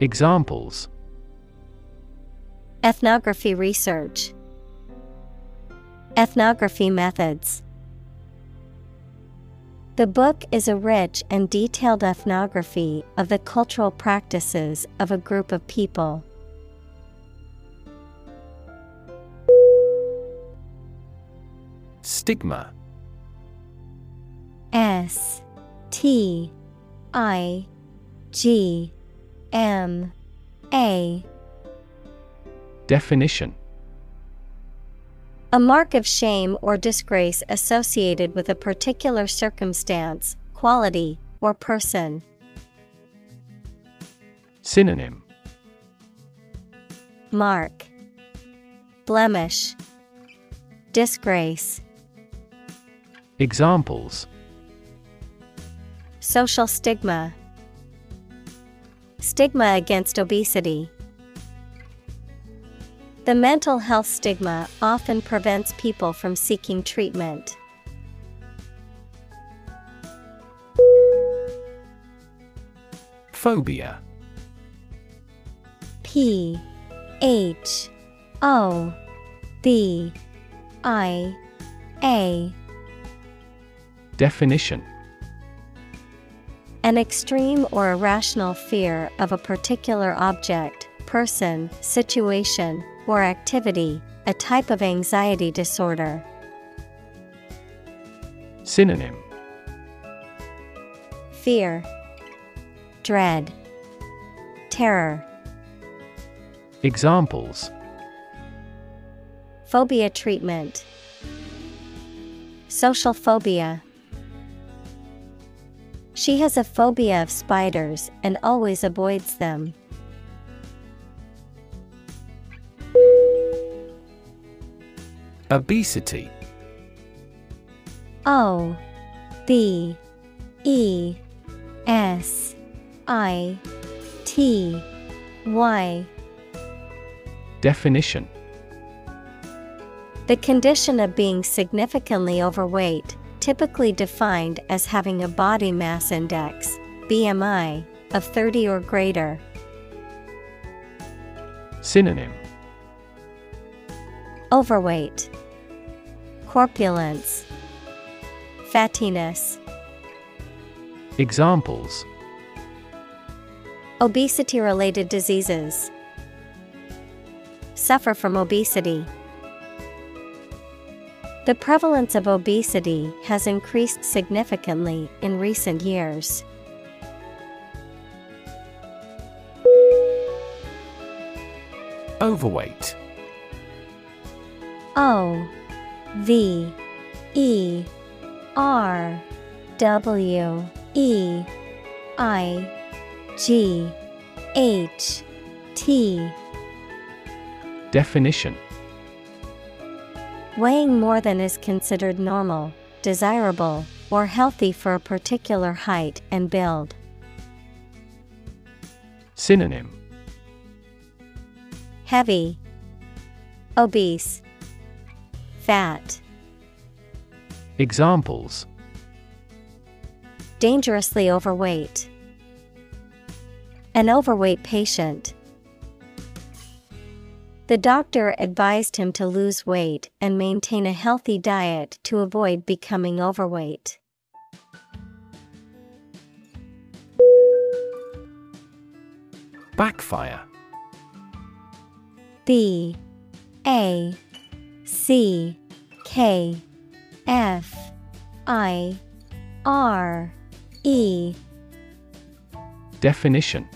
Examples Ethnography research, Ethnography methods. The book is a rich and detailed ethnography of the cultural practices of a group of people. Stigma. S T I G M A. Definition. A mark of shame or disgrace associated with a particular circumstance, quality, or person. Synonym. Mark. Blemish. Disgrace Examples Social stigma Stigma against obesity. The mental health stigma often prevents people from seeking treatment. Phobia P H O B I A Definition An extreme or irrational fear of a particular object, person, situation, or activity, a type of anxiety disorder. Synonym Fear, Dread, Terror. Examples Phobia treatment, Social phobia. She has a phobia of spiders and always avoids them. Obesity. O B E S I T Y. Definition. The condition of being significantly overweight, typically defined as having a body mass index BMI of 30 or greater. Synonym Overweight, Corpulence, Fattiness. Examples Obesity related diseases. Suffer from obesity. The prevalence of obesity has increased significantly in recent years. Overweight. O V E R W E I G H T. Definition Weighing more than is considered normal, desirable, or healthy for a particular height and build. Synonym Heavy, Obese, Fat, Examples Dangerously overweight. An overweight patient. The doctor advised him to lose weight and maintain a healthy diet to avoid becoming overweight. Backfire. B. A. C. K. F. I. R. E. Definition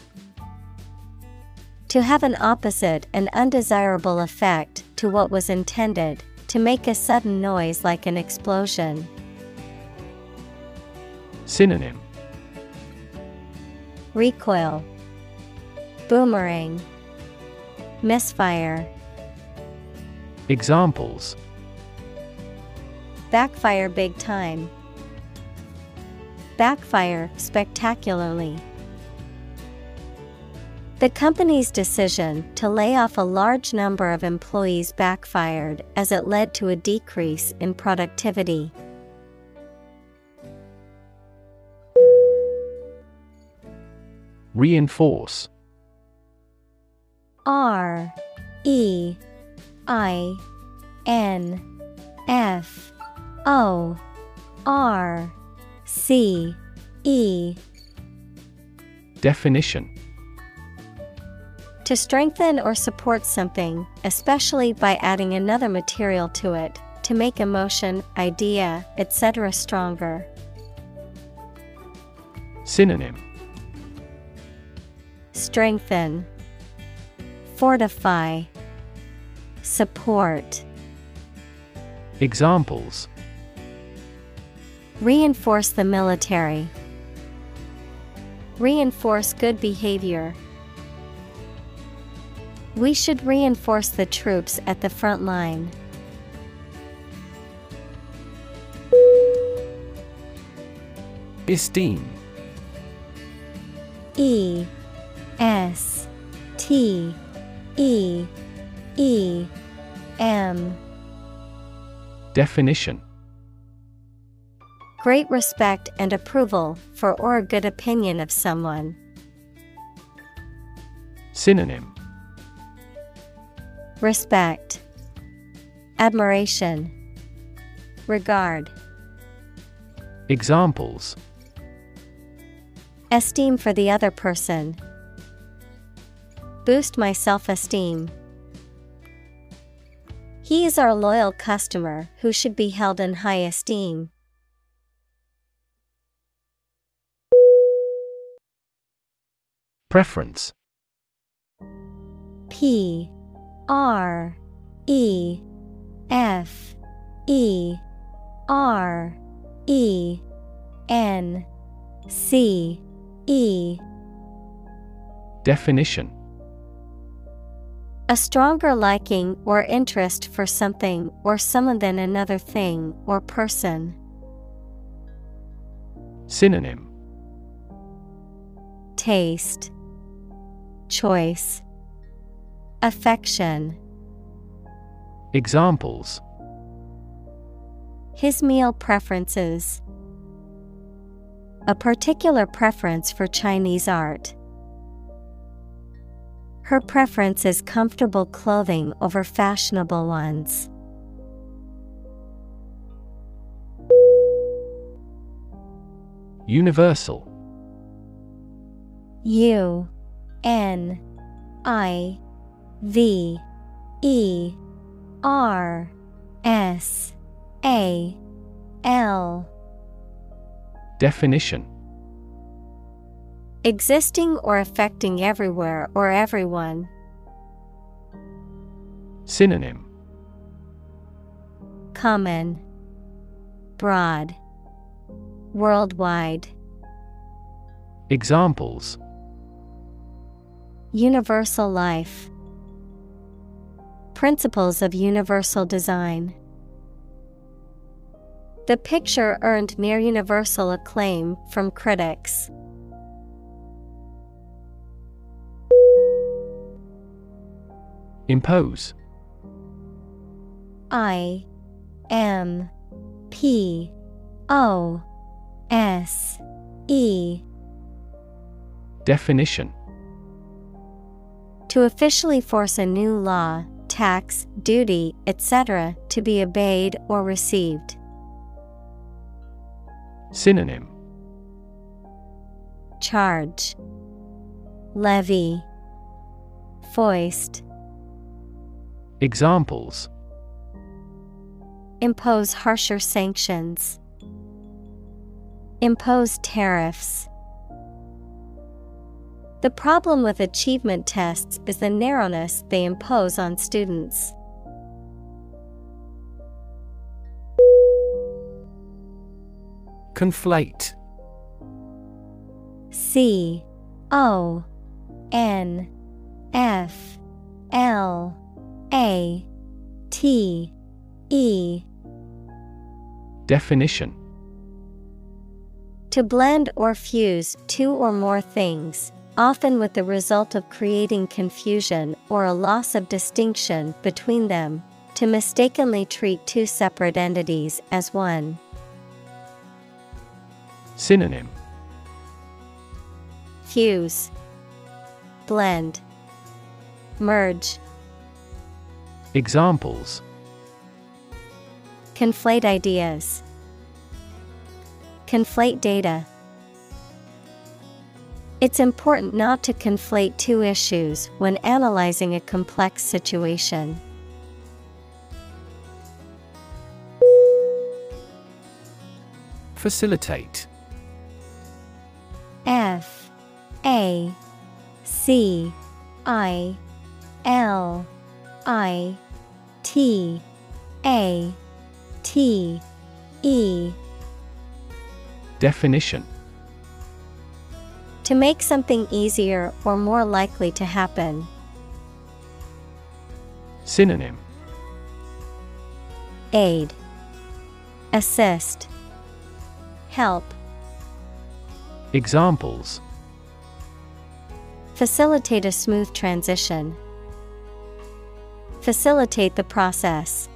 To have an opposite and undesirable effect to what was intended, to make a sudden noise like an explosion. Synonym Recoil, Boomerang, Misfire, Examples Backfire big time. Backfire spectacularly. The company's decision to lay off a large number of employees backfired as it led to a decrease in productivity. Reinforce. R E I N F O R C E. Definition To strengthen or support something, especially by adding another material to it, to make emotion, idea, etc. stronger. Synonym Strengthen, Fortify, Support. Examples Reinforce the military. Reinforce good behavior. We should reinforce the troops at the front line. Esteem E S T E E M Definition Great respect and approval for or a good opinion of someone. Synonym Respect, Admiration, Regard. Examples Esteem for the other person. Boost my self esteem. He is our loyal customer who should be held in high esteem. Preference P R E F E R E N C E. Definition. A stronger liking or interest for something or someone than another thing or person. Synonym. Taste, Choice, Affection. Examples His meal preferences. A particular preference for Chinese art. Her preference is comfortable clothing over fashionable ones. Universal U N I V E R S A L Definition Existing or affecting everywhere or everyone. Synonym Common, Broad, Worldwide. Examples Universal life. Principles of universal design. The picture earned near universal acclaim from critics. Impose I M P O S E Definition To officially force a new law, tax, duty, etc., to be obeyed or received. Synonym Charge, Levy, Foist. Examples Impose harsher sanctions. Impose tariffs. The problem with achievement tests is the narrowness they impose on students. Conflate. C O N F L A T E. Definition. To blend or fuse two or more things, often with the result of creating confusion or a loss of distinction between them, to mistakenly treat two separate entities as one. Synonym Fuse, Blend, Merge. Examples Conflate ideas. Conflate data. It's important not to conflate two issues when analyzing a complex situation. Facilitate. F. A. C. I. L. I. T. A. T. E. Definition To make something easier or more likely to happen. Synonym Aid Assist Help Examples Facilitate a smooth transition. Facilitate the process.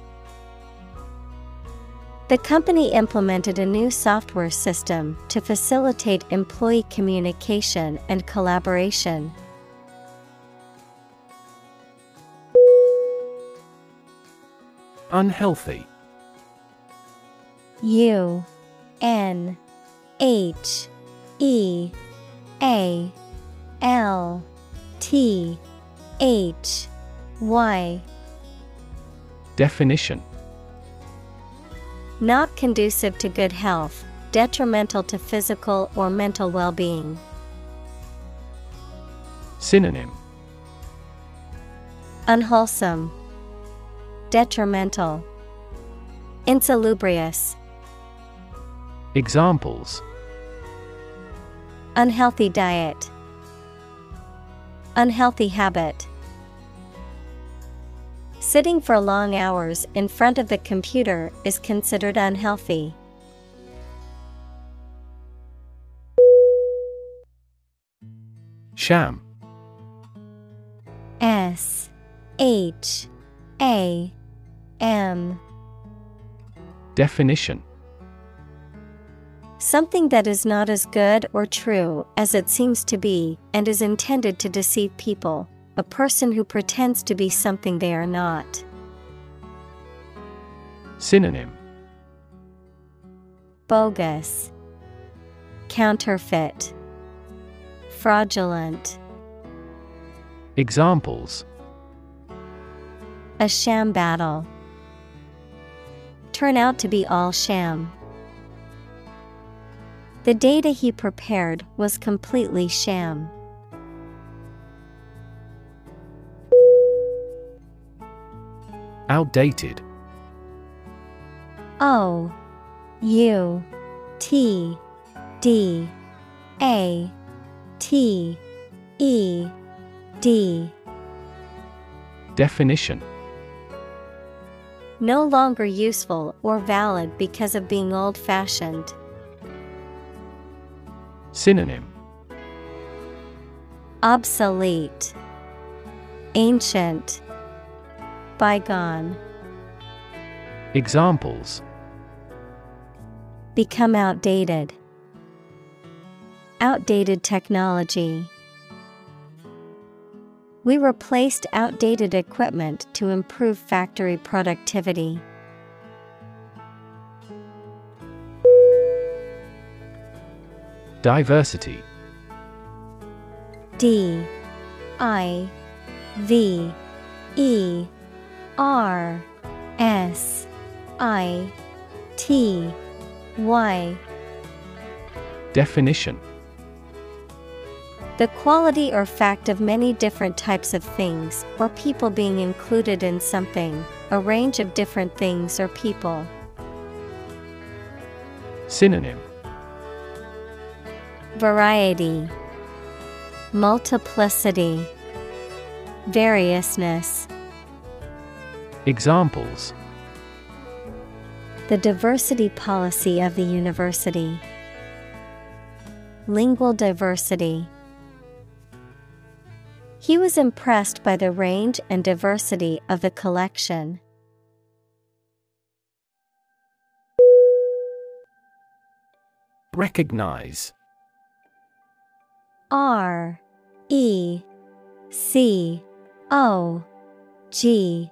The company implemented a new software system to facilitate employee communication and collaboration. Unhealthy. U N H E A L T H Y. Definition Not conducive to good health, detrimental to physical or mental well being. Synonym. Unwholesome, detrimental, insalubrious, Examples. Unhealthy diet, unhealthy habit. Sitting for long hours in front of the computer is considered unhealthy. Sham. S H A M. Definition. Something that is not as good or true as it seems to be and is intended to deceive people, a person who pretends to be something they are not. Synonym Bogus, Counterfeit, Fraudulent. Examples A sham battle. Turn out to be all sham. The data he prepared was completely sham. Outdated. O U T D A T E D. Definition. No longer useful or valid because of being old fashioned. Synonym. Obsolete, Ancient, Bygone. Examples Become outdated. Outdated technology. We replaced outdated equipment to improve factory productivity. Diversity D I V E R S I T Y. Definition. The quality or fact of many different types of things or people being included in something, a range of different things or people. Synonym. Variety, Multiplicity, Variousness. Examples The diversity policy of the university. Lingual diversity. He was impressed by the range and diversity of the collection. Recognize R E C O G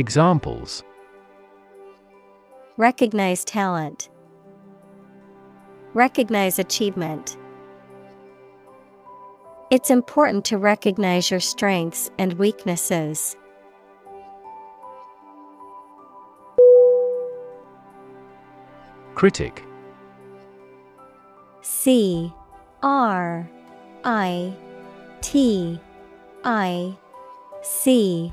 Examples Recognize talent. Recognize achievement. It's important to recognize your strengths and weaknesses. Critic C R I T I C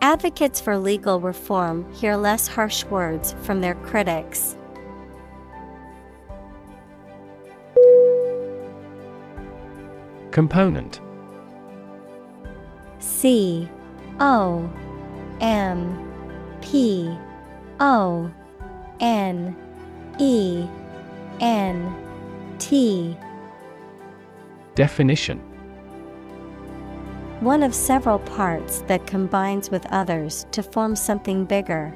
Advocates for legal reform hear less harsh words from their critics. Component. C O M P O N E N T. Definition One of several parts that combines with others to form something bigger.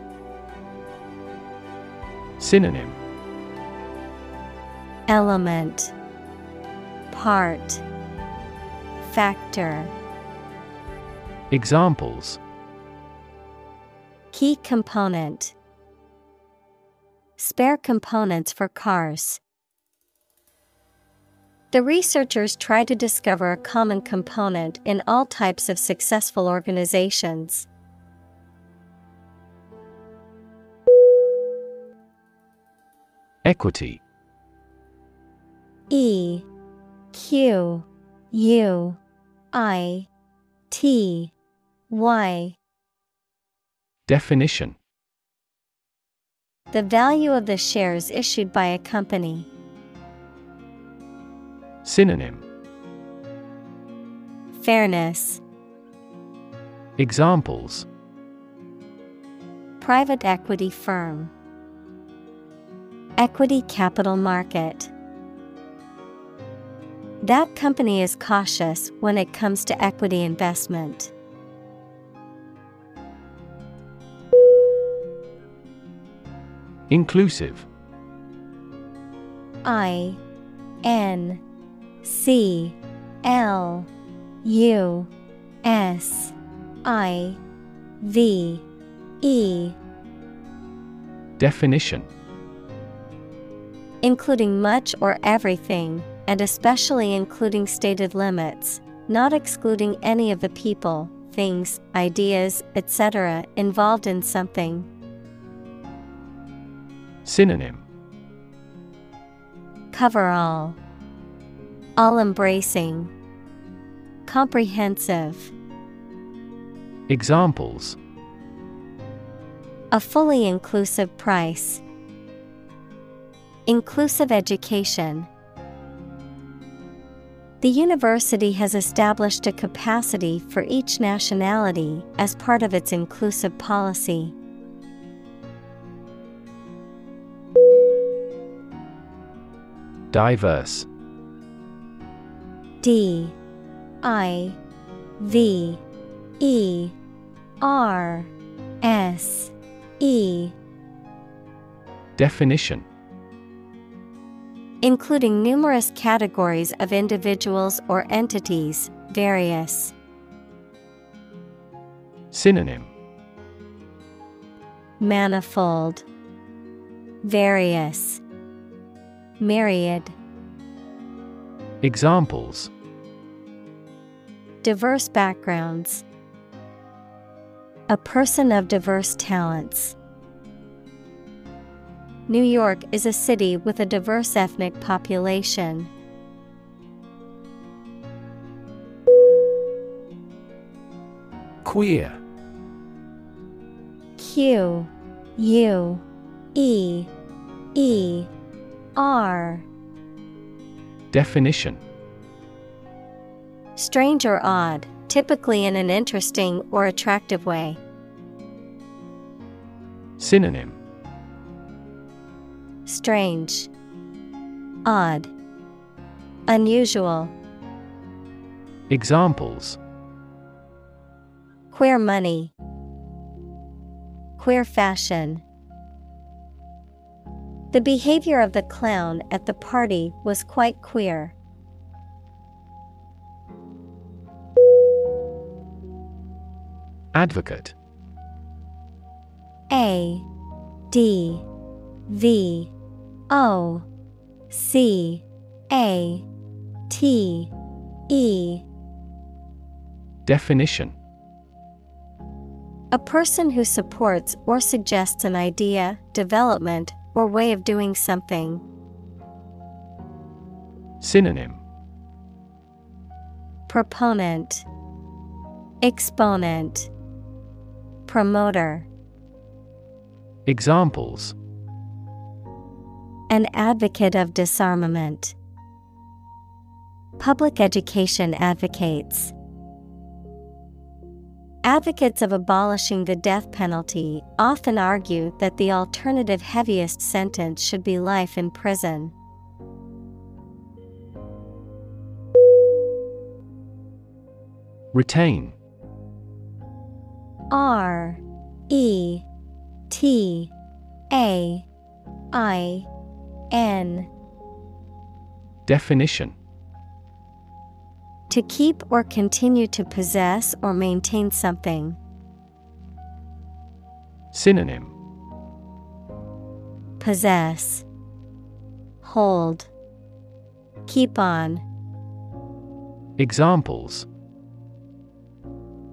Synonym. Element. Part. Factor. Examples. Key component. Spare components for cars. The researchers try to discover a common component in all types of successful organizations. Equity E Q U I T Y Definition The value of the shares issued by a company. Synonym Fairness Examples Private equity firm. Equity capital market. That company is cautious when it comes to equity investment. Inclusive I N C L U S I V E Definition Including much or everything, and especially including stated limits, not excluding any of the people, things, ideas, etc. involved in something. Synonym Cover all. All embracing. Comprehensive. Examples A fully inclusive price. Inclusive education. The university has established a capacity for each nationality as part of its inclusive policy. Diverse D I V E R S E. Definition. Including numerous categories of individuals or entities, various. Synonym. Manifold, Various, Myriad. Examples Diverse backgrounds. A person of diverse talents. New York is a city with a diverse ethnic population. Queer. Q U E E R Definition Strange or odd, typically in an interesting or attractive way. Synonym Strange, Odd, Unusual. Examples Queer money, Queer fashion. The behavior of the clown at the party was quite queer. Advocate. A D V O C A T E. Definition. A person who supports or suggests an idea, development, or way of doing something. Synonym Proponent Exponent Promoter Examples An advocate of disarmament. Public education advocates. Advocates of abolishing the death penalty often argue that the alternative heaviest sentence should be life in prison. Retain. R E T A I N. Definition To keep or continue to possess or maintain something. Synonym Possess, Hold, Keep on, Examples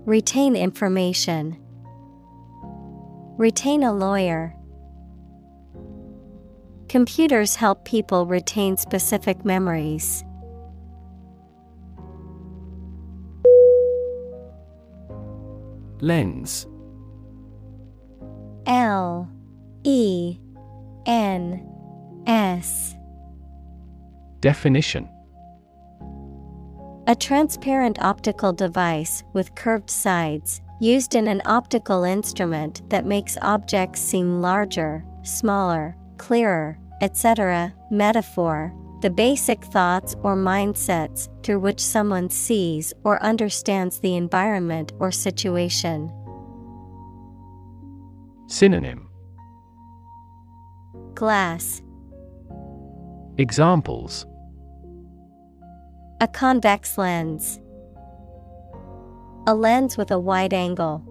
Retain information, Retain a lawyer. Computers help people retain specific memories. Lens. L E N S. Definition. A transparent optical device with curved sides, used in an optical instrument that makes objects seem larger, smaller, clearer, etc. Metaphor The basic thoughts or mindsets through which someone sees or understands the environment or situation. Synonym Glass Examples A convex lens. A lens with a wide angle.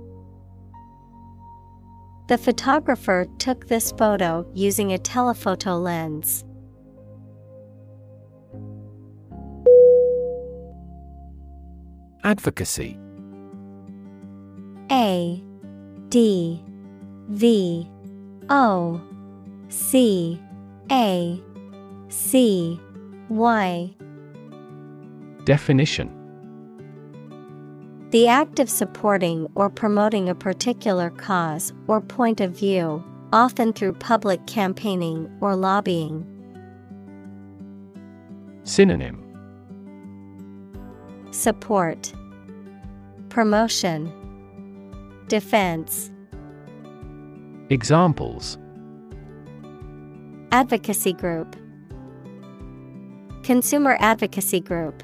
The photographer took this photo using a telephoto lens. Advocacy. A D V O C A C Y. Definition. The act of supporting or promoting a particular cause or point of view, often through public campaigning or lobbying. Synonym Support, Promotion, Defense. Examples Advocacy Group, Consumer Advocacy Group.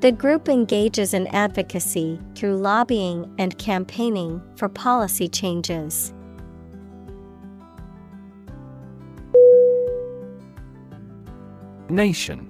The group engages in advocacy through lobbying and campaigning for policy changes. Nation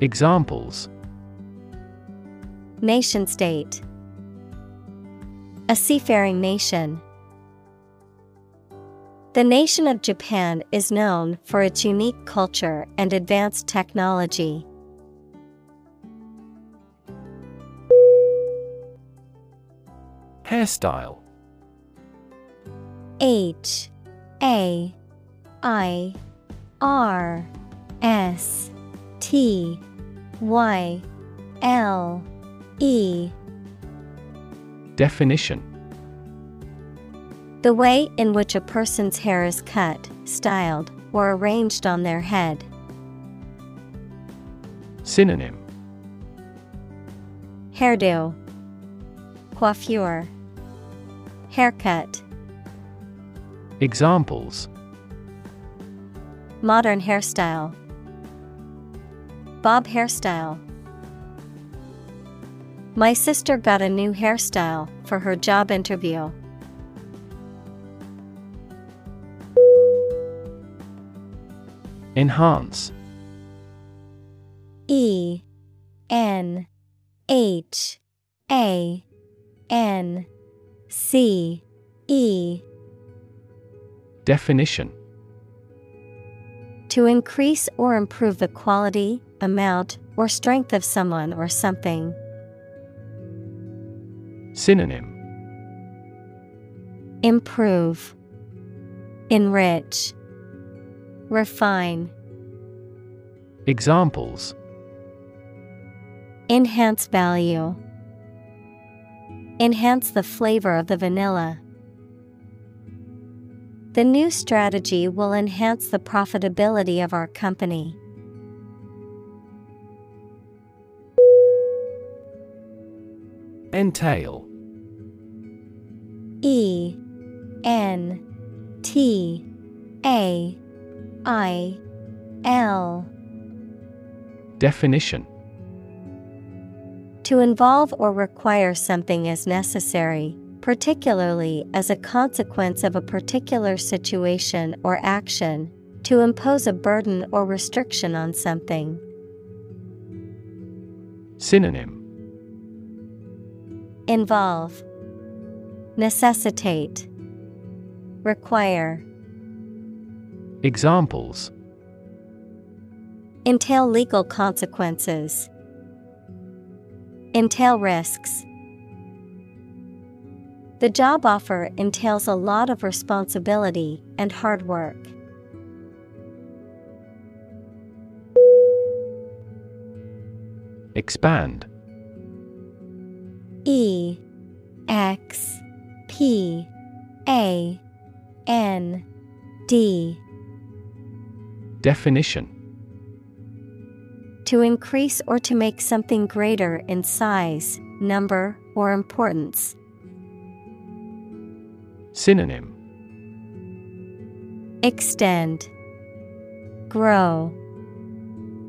Examples. Nation state, a seafaring nation. The nation of Japan is known for its unique culture and advanced technology. Hairstyle. H. A. I. R. S. T Y L E Definition The way in which a person's hair is cut, styled, or arranged on their head. Synonym Hairdo, Coiffure, Haircut. Examples Modern hairstyle. Bob hairstyle. My sister got a new hairstyle for her job interview. Enhance E N H A N C E Definition To increase or improve the quality, amount, or strength of someone or something. Synonym Improve, Enrich, Refine, Examples Enhance value, Enhance the flavor of the vanilla. The new strategy will enhance the profitability of our company. Entail. E N T A I L. Definition. To involve or require something as necessary, particularly as a consequence of a particular situation or action, to impose a burden or restriction on something. Synonym Involve, Necessitate, Require, Examples Entail legal consequences, Entail risks. The job offer entails a lot of responsibility and hard work. Expand E X P A N D. Definition. To increase or to make something greater in size, number, or importance. Synonym. Extend, Grow,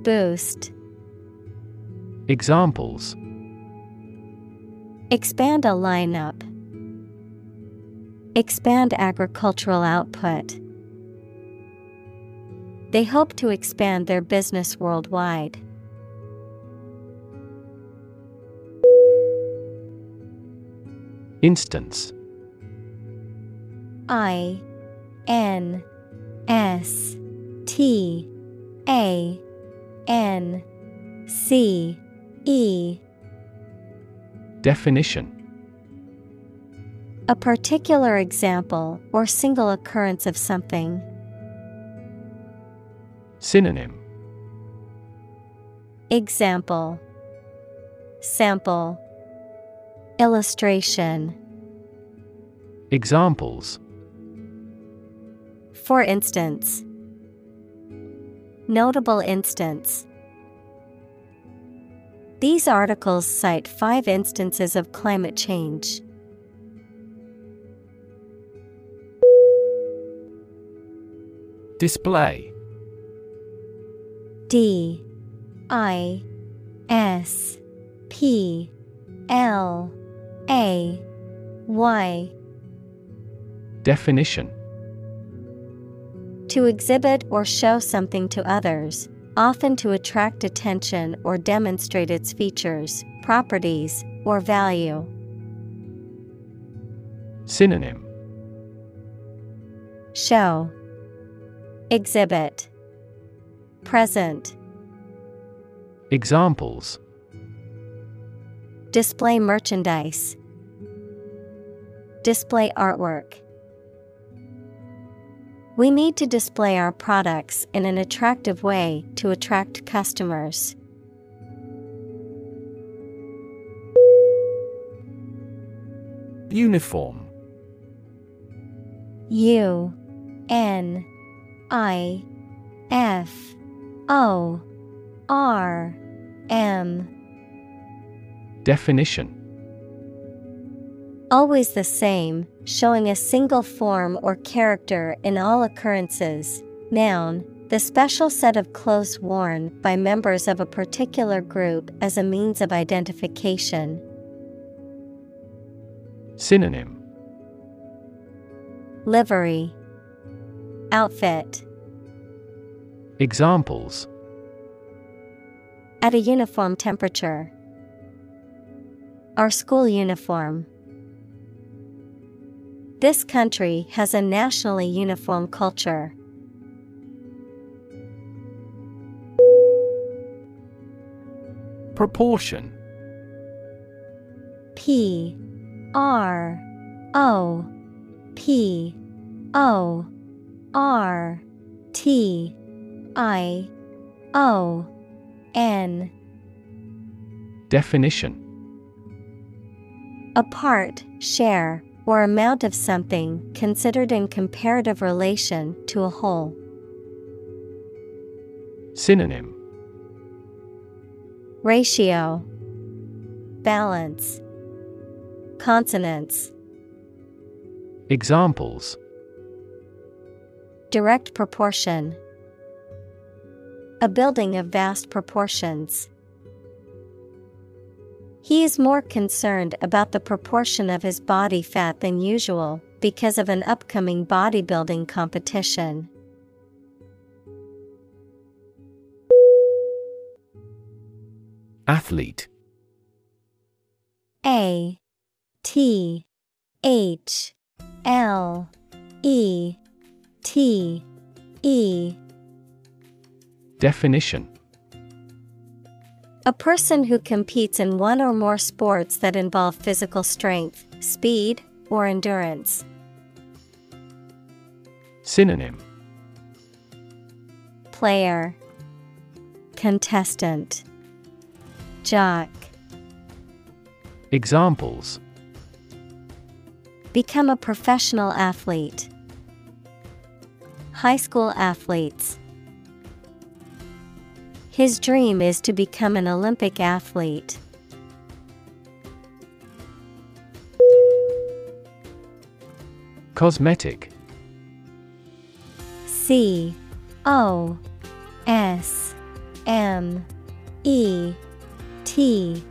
Boost. Examples Expand a lineup. Expand agricultural output. They hope to expand their business worldwide. Instance I N S T A N C E Definition. A particular example or single occurrence of something. Synonym. Example. Sample. Illustration. Examples. For instance, Notable instance. These articles cite five instances of climate change. Display. D I S P L A Y. Definition. To exhibit or show something to others, often to attract attention or demonstrate its features, properties, or value. Synonym Show Exhibit Present Examples Display merchandise. Display artwork. We need to display our products in an attractive way to attract customers. Uniform. U N I F O R M. Definition. Always the same, showing a single form or character in all occurrences. Noun, the special set of clothes worn by members of a particular group as a means of identification. Synonym Livery Outfit Examples At a uniform temperature. Our school uniform. This country has a nationally uniform culture. Proportion. P R O P O R T I O N. Definition. A part, share, or amount of something considered in comparative relation to a whole. Synonym. Ratio. Balance. Consonants. Examples. Direct proportion. A building of vast proportions. He is more concerned about the proportion of his body fat than usual because of an upcoming bodybuilding competition. Athlete. A T H L E T E. Definition A person who competes in one or more sports that involve physical strength, speed, or endurance. Synonym Player Contestant Jock Examples Become a professional athlete. High school athletes. His dream is to become an Olympic athlete. Cosmetic. C O S M E T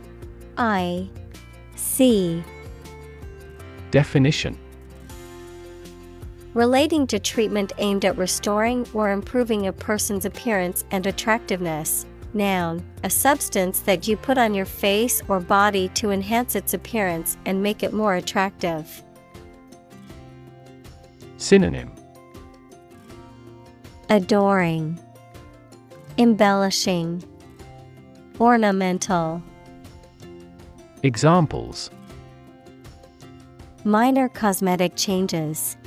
I C. Definition Relating to treatment aimed at restoring or improving a person's appearance and attractiveness. Noun, a substance that you put on your face or body to enhance its appearance and make it more attractive. Synonym Adoring, Embellishing, Ornamental. Examples Minor cosmetic changes.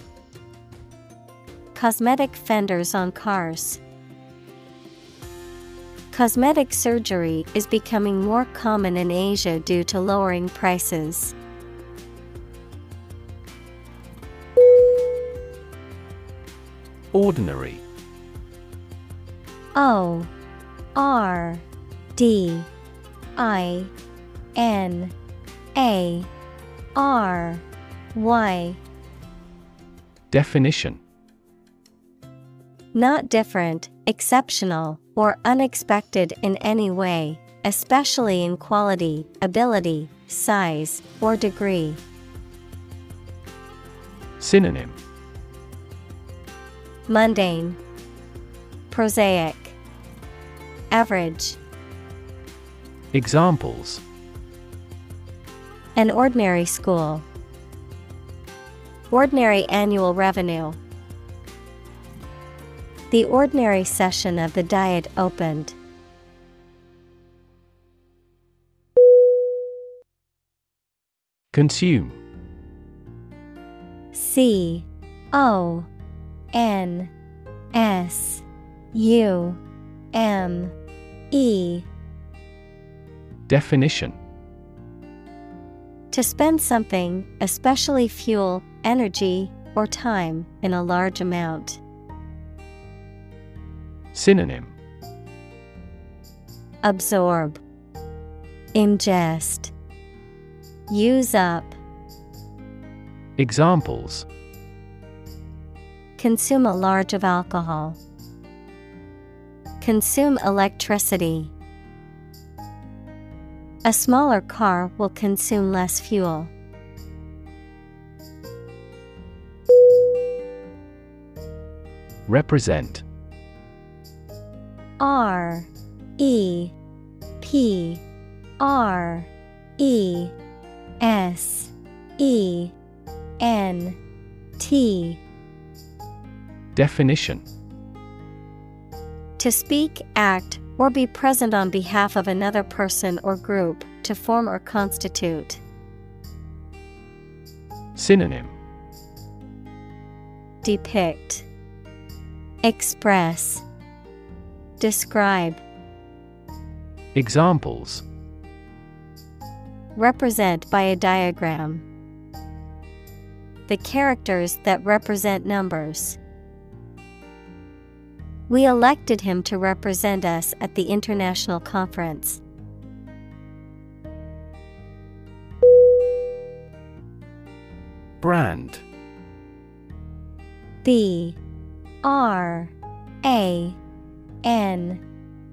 Cosmetic fenders on cars. Cosmetic surgery is becoming more common in Asia due to lowering prices. Ordinary O R D I N A R Y Definition Not different, exceptional, or unexpected in any way, especially in quality, ability, size, or degree. Synonym Mundane, Prosaic, Average. Examples An ordinary school. Ordinary annual revenue. The ordinary session of the Diet opened. Consume C O N S U M E Definition To spend something, especially fuel, energy, or time, in a large amount. Synonym Absorb, Ingest, Use up, Examples Consume a large of alcohol. Consume electricity. A smaller car will consume less fuel. Represent R E P R E S E N T. Definition. To speak, act, or be present on behalf of another person or group, to form or constitute. Synonym. Depict, Express, Describe, Examples Represent by a diagram. The characters that represent numbers. We elected him to represent us at the international conference. Brand B R A N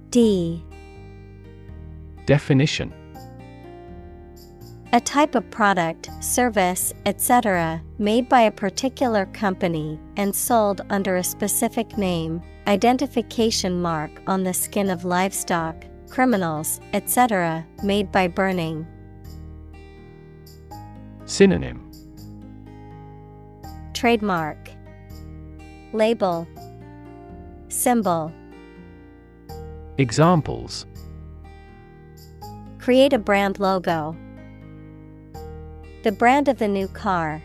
D Definition A type of product, service, etc., made by a particular company and sold under a specific name, identification mark on the skin of livestock, criminals, etc., made by burning. Synonym Trademark Label Symbol Examples. Create a brand logo. The brand of the new car.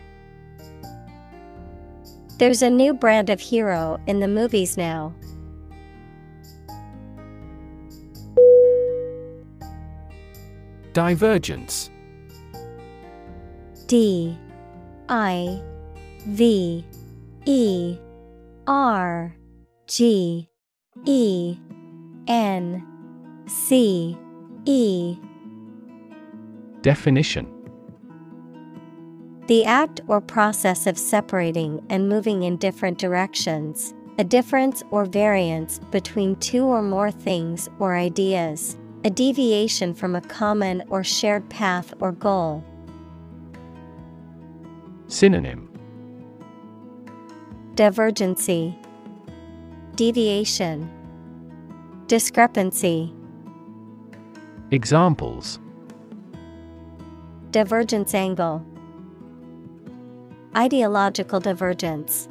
There's a new brand of hero in the movies now. Divergence. D. I. V. E. R. G. E N C E. Definition. The act or process of separating and moving in different directions, a difference or variance between two or more things or ideas, a deviation from a common or shared path or goal. Synonym. Divergency, Deviation, Discrepancy. Examples Divergence angle. Ideological divergence.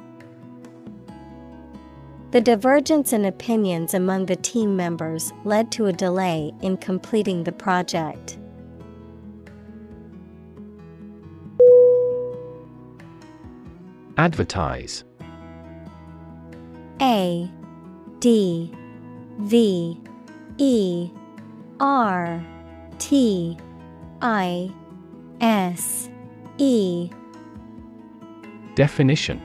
The divergence in opinions among the team members led to a delay in completing the project. Advertise A D V E R T I S E. Definition.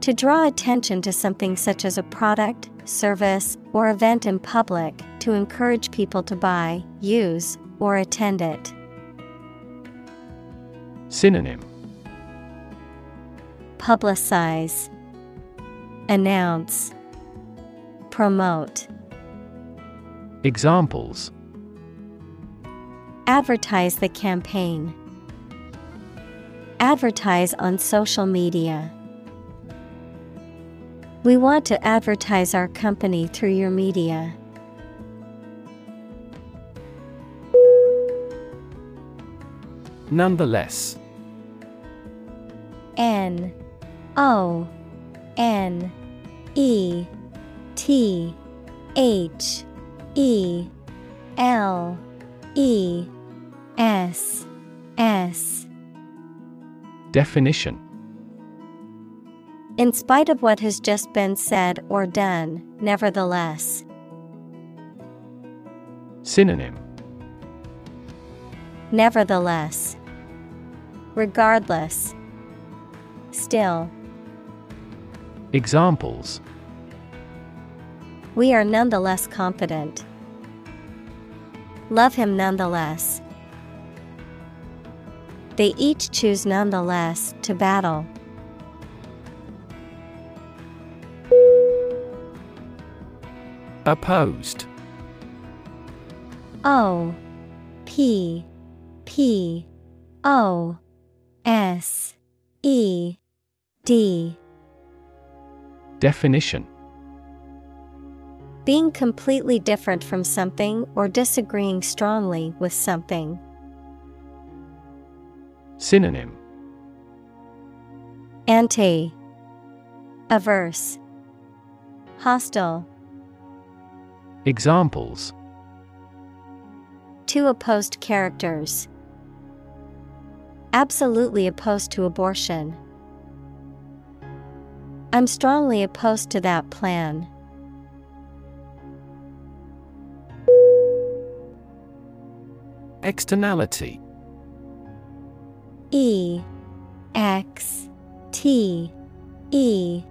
To draw attention to something such as a product, service, or event in public to encourage people to buy, use, or attend it. Synonym. Publicize, Announce, Promote. Examples Advertise the campaign. Advertise on social media. We want to advertise our company through your media. Nonetheless. N O N E T H E L E S S Definition In spite of what has just been said or done, nevertheless. Synonym Nevertheless. Regardless. Still. Examples We are nonetheless confident. Love him nonetheless. They each choose nonetheless to battle. Opposed O P P O S E D Definition Being completely different from something or disagreeing strongly with something. Synonym Anti Averse Hostile Examples Two opposed characters. Absolutely opposed to abortion. I'm strongly opposed to that plan. Externality E X T E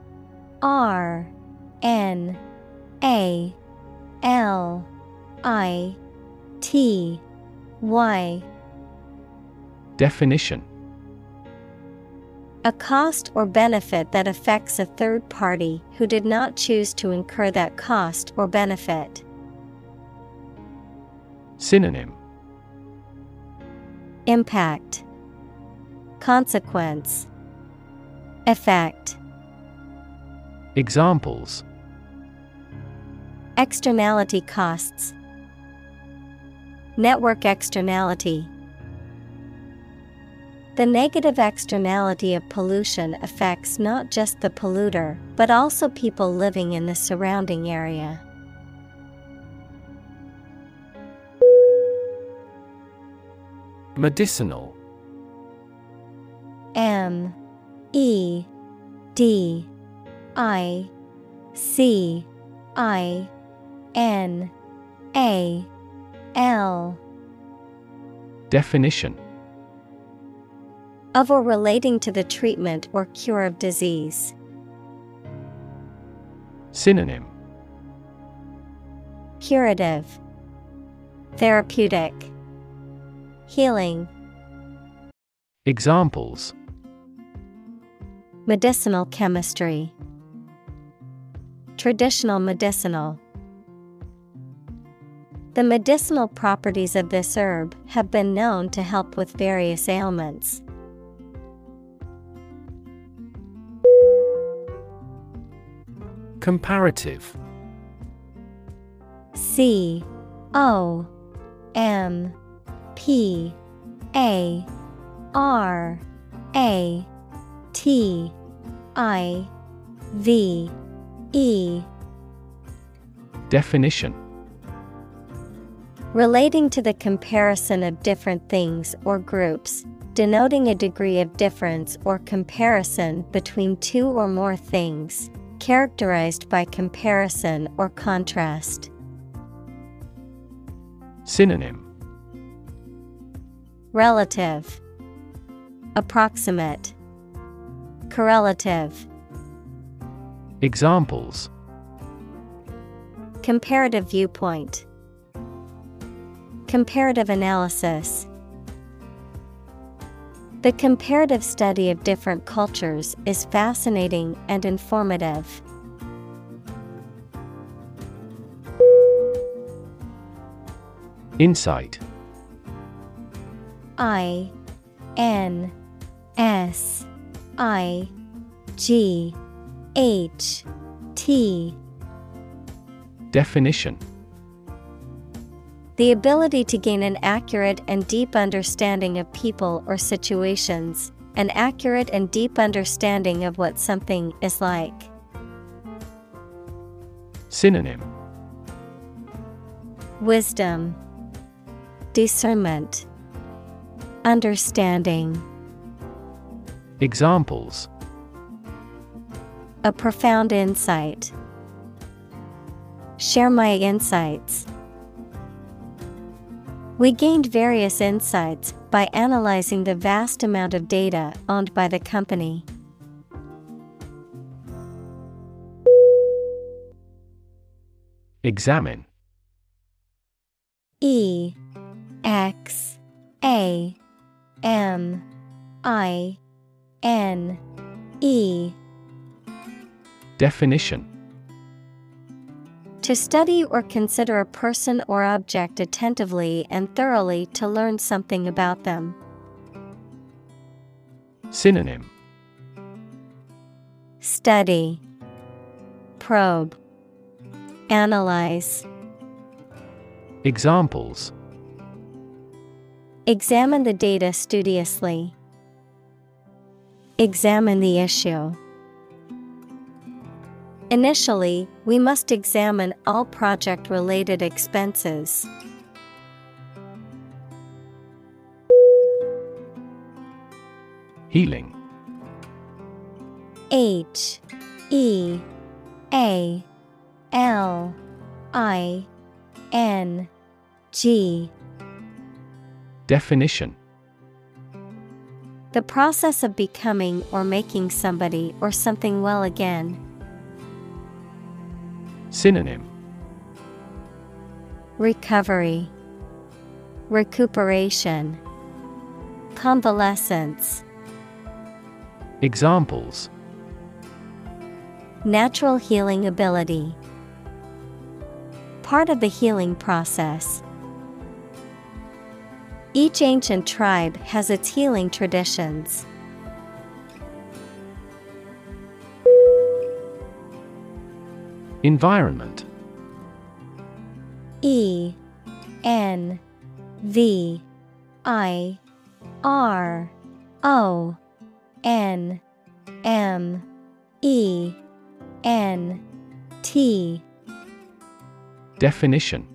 R N A L I T Y Definition A cost or benefit that affects a third party who did not choose to incur that cost or benefit. Synonym Impact Consequence Effect. Examples. Externality costs. Network externality. The negative externality of pollution affects not just the polluter, but also people living in the surrounding area. Medicinal. M E D I C I N A L. Definition. Of or relating to the treatment or cure of disease. Synonym. Curative. Therapeutic Healing. Examples. Medicinal chemistry. Traditional medicinal. The medicinal properties of this herb have been known to help with various ailments. Comparative. C O M P A R A T I V E. Definition. Relating to the comparison of different things or groups, denoting a degree of difference or comparison between two or more things, characterized by comparison or contrast. Synonym Relative. Approximate. Correlative. Examples. Comparative viewpoint. Comparative analysis. The comparative study of different cultures is fascinating and informative. Insight I N S I G H T. Definition The ability to gain an accurate and deep understanding of people or situations, an accurate and deep understanding of what something is like. Synonym Wisdom, Discernment, Understanding. Examples A profound insight. Share my insights. We gained various insights by analyzing the vast amount of data owned by the company. Examine E X A M I N E. Definition. To study or consider a person or object attentively and thoroughly to learn something about them. Synonym. Study. Probe. Analyze. Examples Examine the data studiously. Examine the issue. Initially, we must examine all project related expenses. Healing H E A L I N G Definition The process of becoming or making somebody or something well again. Synonym Recovery, Recuperation, Convalescence. Examples Natural healing ability. Part of the healing process. Each ancient tribe has its healing traditions. Environment. E N V I R O N M E N T. Definition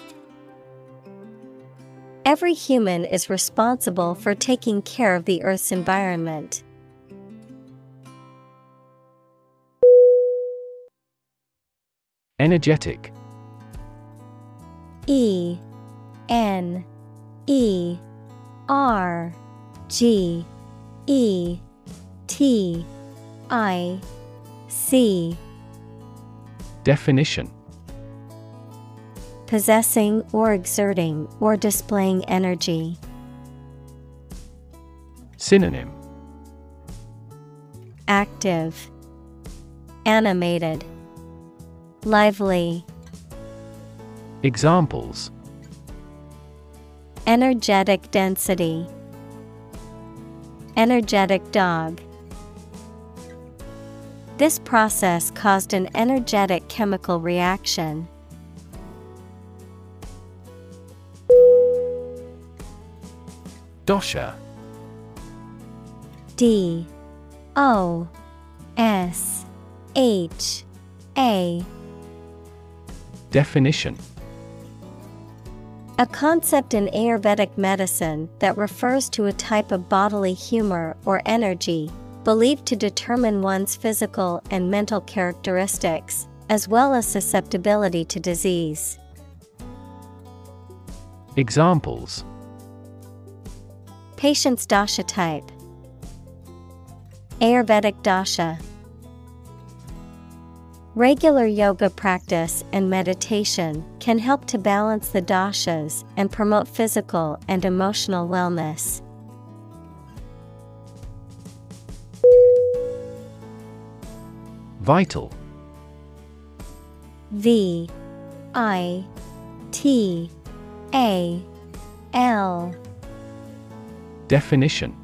Every human is responsible for taking care of the Earth's environment. Energetic. E N E R G E T I C. Definition Possessing or exerting or displaying energy. Synonym Active, Animated, Lively, Examples Energetic density, Energetic dog. This process caused an energetic chemical reaction. Dosha. D O S H A. Definition. A concept in Ayurvedic medicine that refers to a type of bodily humor or energy, believed to determine one's physical and mental characteristics, as well as susceptibility to disease. Examples Patient's dosha type. Ayurvedic dosha. Regular yoga practice and meditation can help to balance the doshas and promote physical and emotional wellness. Vital V I T A L Definition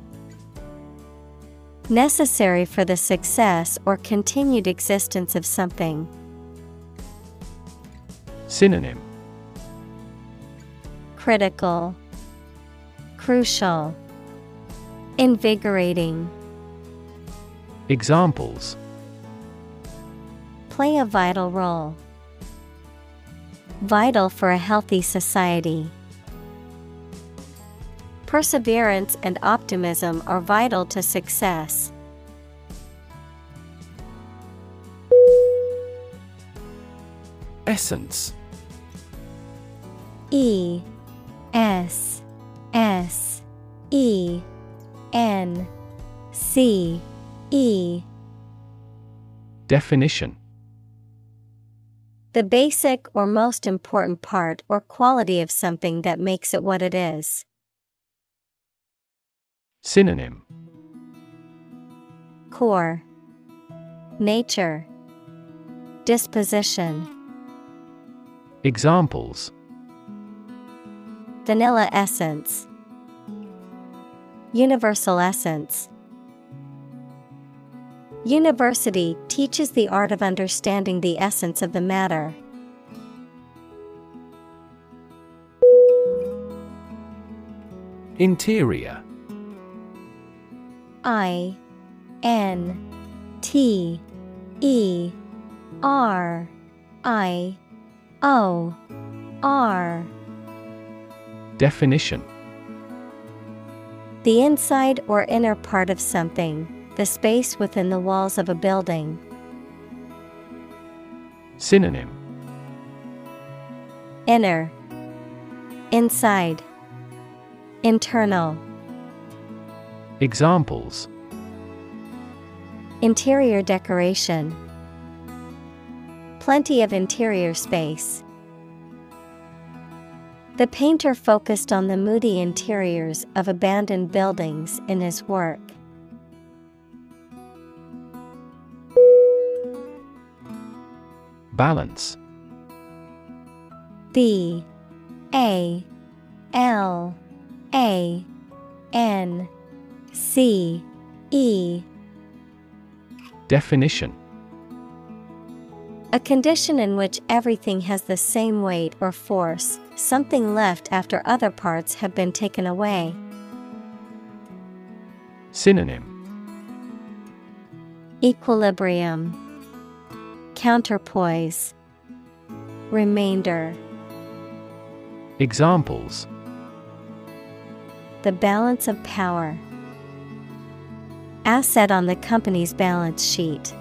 Necessary for the success or continued existence of something. Synonym Critical, Crucial, Invigorating. Examples Play a vital role. Vital for a healthy society. Perseverance and optimism are vital to success. Essence E S S E N C E Definition The basic or most important part or quality of something that makes it what it is. Synonym. Core. Nature. Disposition. Examples. Vanilla essence. Universal essence. University teaches the art of understanding the essence of the matter. Interior I N T E R I O R. Definition. The inside or inner part of something, the space within the walls of a building. Synonym. Inner. Inside. Internal Examples Interior decoration Plenty of interior space. The painter focused on the moody interiors of abandoned buildings in his work. Balance B A L A N C E Definition A condition in which everything has the same weight or force, something left after other parts have been taken away. Synonym Equilibrium, Counterpoise, Remainder. Examples The balance of power. Asset on the company's balance sheet.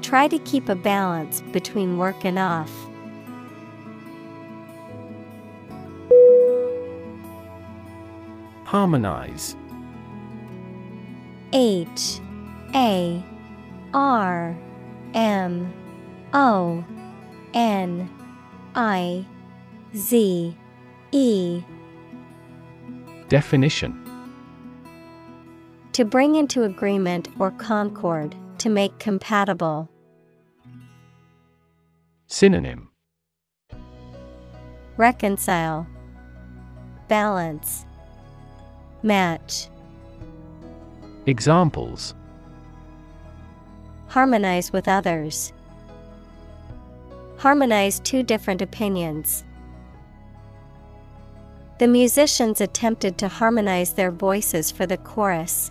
Try to keep a balance between work and off. Harmonize H A R M O N I Z E Definition To bring into agreement or concord, to make compatible. Synonym Reconcile, Balance, Match. Examples Harmonize with others. Harmonize two different opinions. The musicians attempted to harmonize their voices for the chorus.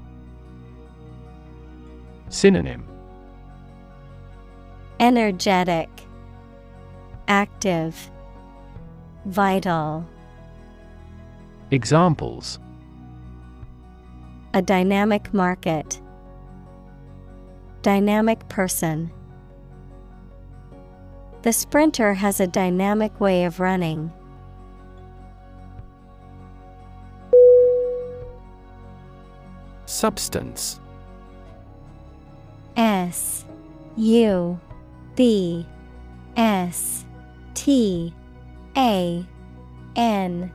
Synonym Energetic, Active, Vital. Examples A dynamic market, Dynamic person. The sprinter has a dynamic way of running. Substance S U B S T A N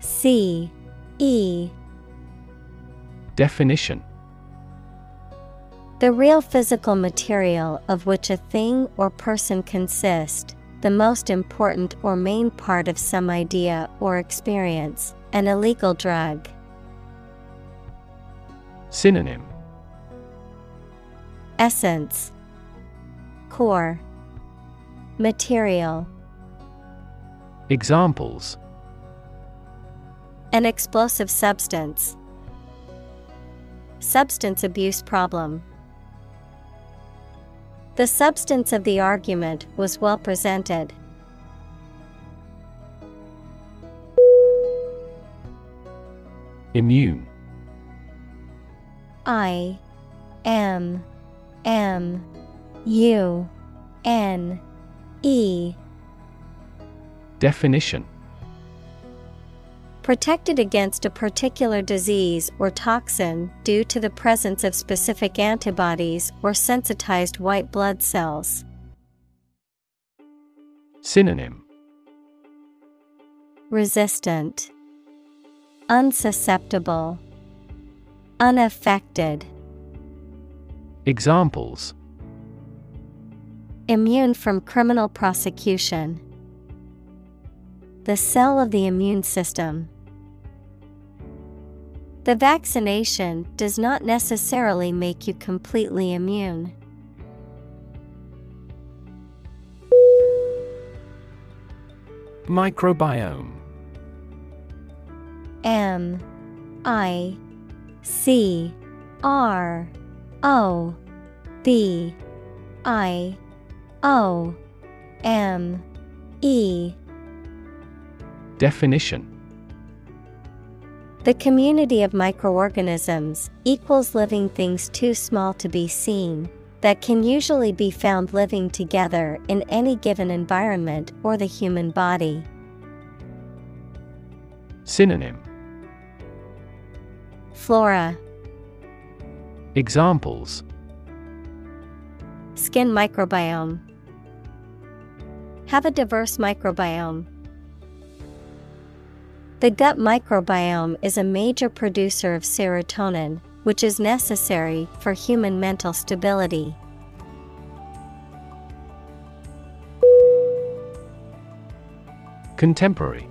C E. Definition. The real physical material of which a thing or person consists, the most important or main part of some idea or experience, an illegal drug. Synonym Essence Core Material Examples An explosive substance. Substance abuse problem. The substance of the argument was well presented. Immune I M M U N E. Definition. Protected against a particular disease or toxin due to the presence of specific antibodies or sensitized white blood cells. Synonym. Resistant, Unsusceptible, Unaffected. Examples Immune from criminal prosecution. The cell of the immune system. The vaccination does not necessarily make you completely immune. Microbiome M I C R O B I O M E. Definition. The community of microorganisms equals living things too small to be seen, that can usually be found living together in any given environment or the human body. Synonym. Flora, Examples Skin microbiome. Have a diverse microbiome. The gut microbiome is a major producer of serotonin, which is necessary for human mental stability. Contemporary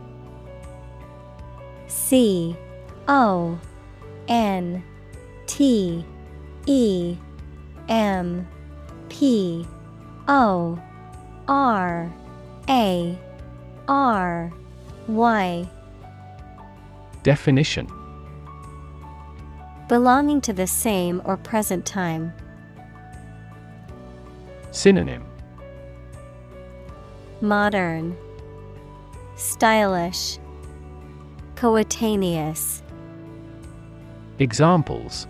C O N T E M P O R A R Y. Definition. Belonging to the same or present time. Synonym. Modern, Stylish, Coetaneous. Examples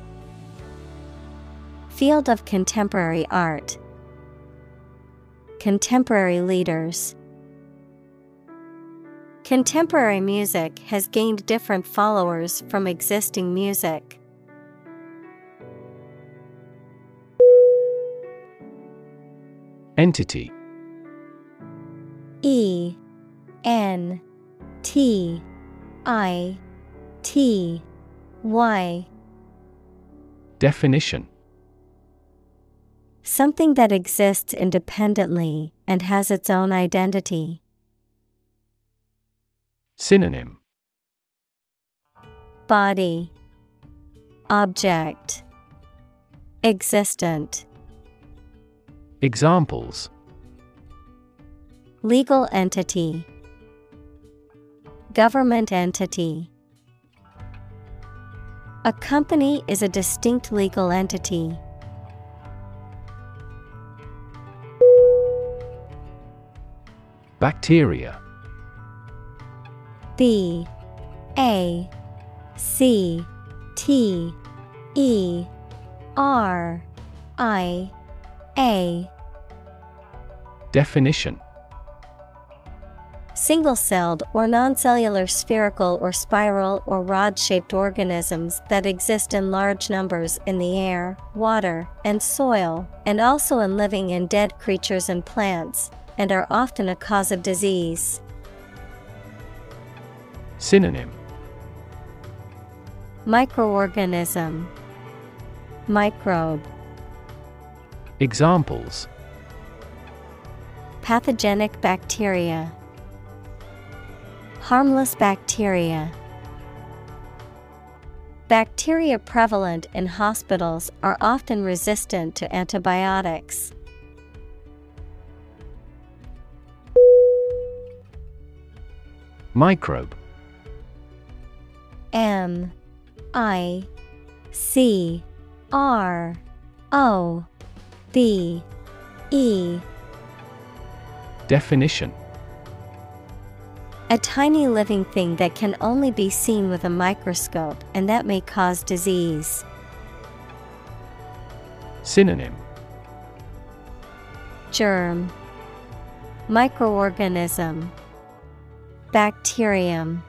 Field of contemporary art. Contemporary leaders. Contemporary music has gained different followers from existing music. Entity E N T I T Y Definition Something that exists independently and has its own identity. Synonym Body Object Existent Examples Legal entity Government entity. A company is a distinct legal entity. Bacteria. B A C T E R I A. Definition. Single celled or non-cellular spherical or spiral or rod shaped organisms that exist in large numbers in the air, water, and soil, and also in living and dead creatures and plants, and are often a cause of disease. Synonym. Microorganism. Microbe. Examples. Pathogenic bacteria. Harmless bacteria. Bacteria prevalent in hospitals are often resistant to antibiotics. Microbe. M I C R O B E. Definition. A tiny living thing that can only be seen with a microscope and that may cause disease. Synonym. Germ. Microorganism Bacterium.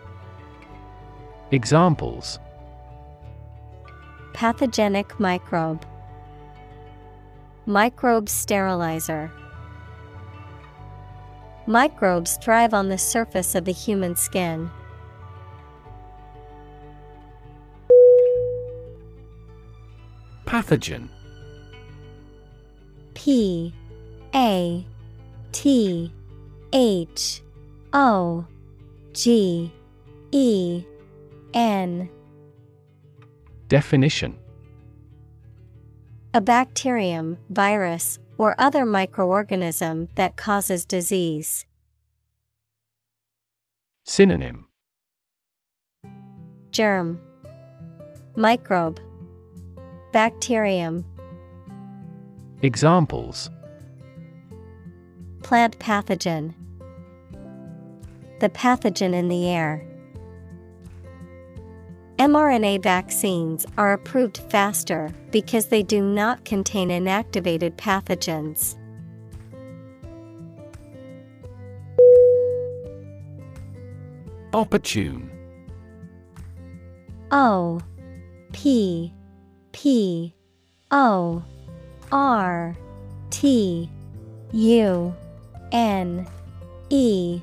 Examples. Pathogenic microbe. Microbe sterilizer. Microbes thrive on the surface of the human skin. Pathogen. P A T H O G E N. Definition. A bacterium, virus, or other microorganism that causes disease. Synonym. Germ. Microbe. Bacterium. Examples. Plant pathogen The pathogen in the air. mRNA vaccines are approved faster because they do not contain inactivated pathogens. Opportune O P P O R T U N E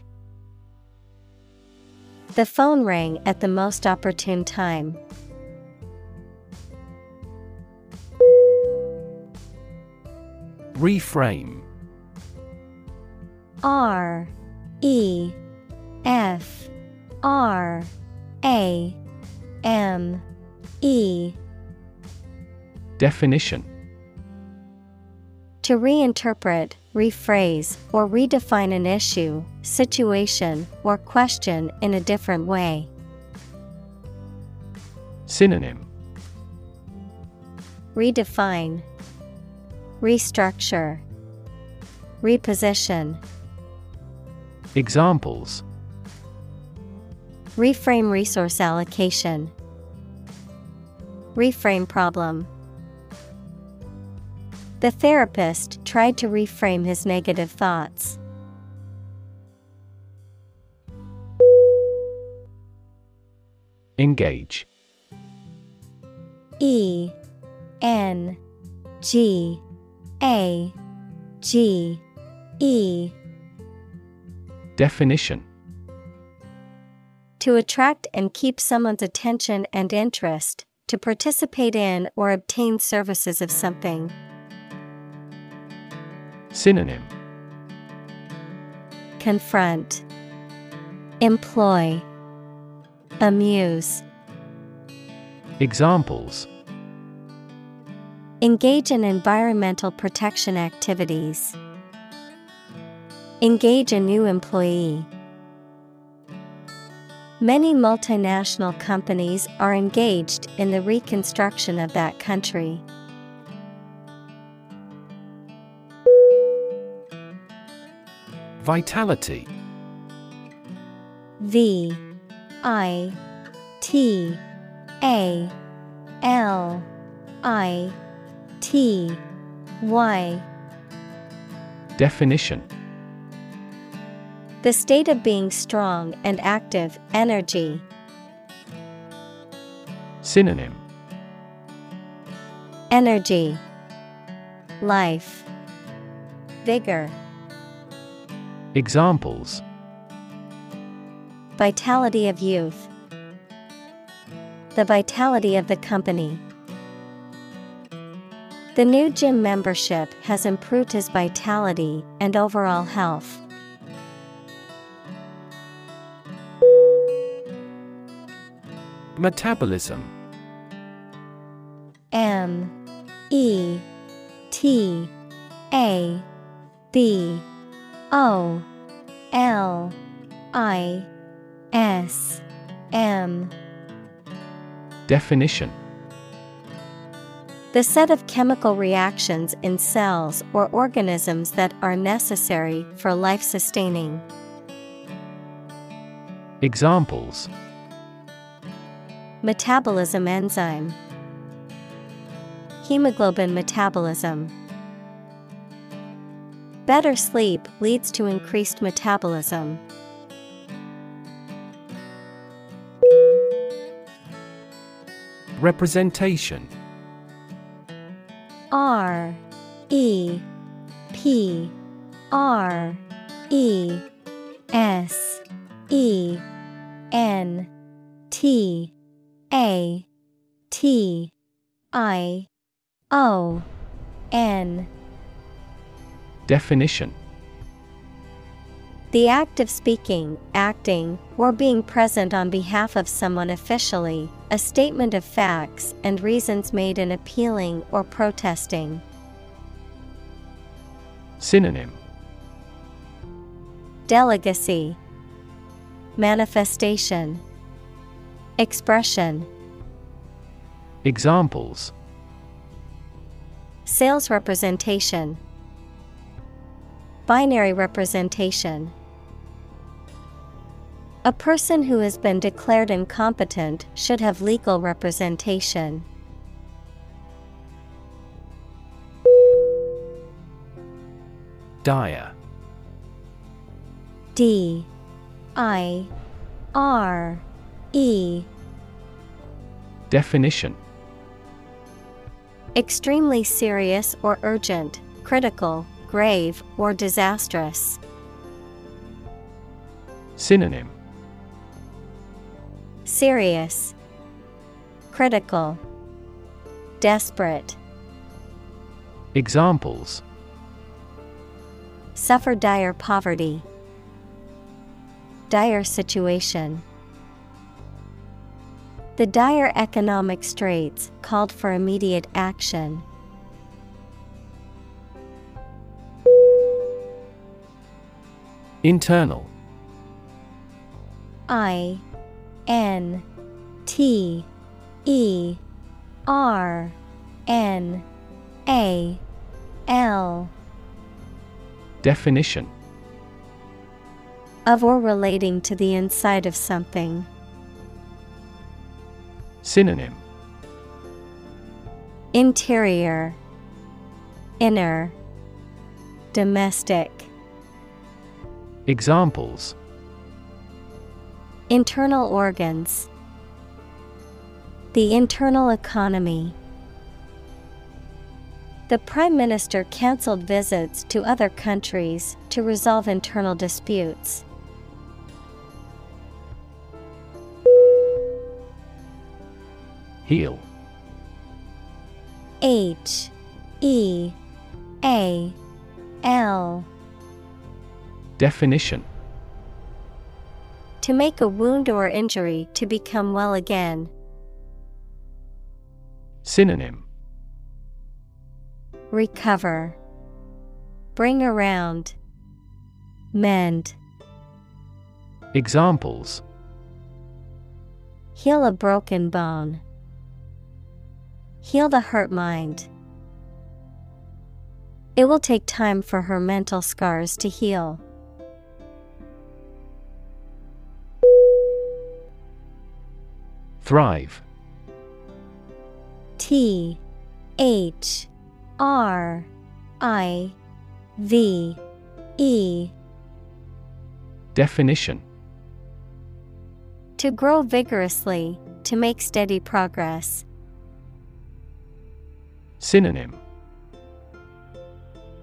The phone rang at the most opportune time. Reframe. R E F R A M E. Definition. To reinterpret, rephrase, or redefine an issue, situation, or question in a different way. Synonym Redefine, Restructure, Reposition. Examples Reframe resource allocation. Reframe problem. The therapist tried to reframe his negative thoughts. Engage E N G A G E Definition To attract and keep someone's attention and interest, to participate in or obtain services of something. Synonym Confront, Employ, Amuse. Examples Engage in environmental protection activities. Engage a new employee. Many multinational companies are engaged in the reconstruction of that country. Vitality. V I T A L I T Y. Definition. The state of being strong and active, energy. Synonym. Energy, Life, Vigor. Examples Vitality of youth. The vitality of the company. The new gym membership has improved his vitality and overall health. Metabolism M E T A B O L I S M Definition The set of chemical reactions in cells or organisms that are necessary for life sustaining. Examples Metabolism enzyme, Hemoglobin metabolism. Better sleep leads to increased metabolism. Representation R E P R E S E N T A T I O N Definition. The act of speaking, acting, or being present on behalf of someone officially, a statement of facts and reasons made in appealing or protesting. Synonym. Delegacy, Manifestation, Expression, Examples. Sales representation, Binary representation. A person who has been declared incompetent should have legal representation. Dire D. I. R. E. Definition. Extremely serious or urgent, critical, grave, or disastrous. Synonym Serious, Critical, Desperate. Examples Suffer dire poverty. Dire situation. The dire economic straits called for immediate action. Internal. I N T E R N A L. Definition. Of or relating to the inside of something. Synonym. Interior, Inner, Domestic. Examples Internal organs, the internal economy. The Prime Minister cancelled visits to other countries to resolve internal disputes. Heal H E A L Definition To make a wound or injury to become well again. Synonym Recover. Bring around. Mend. Examples Heal a broken bone. Heal the hurt mind. It will take time for her mental scars to heal. Thrive. T H R I V E Definition To grow vigorously, to make steady progress. Synonym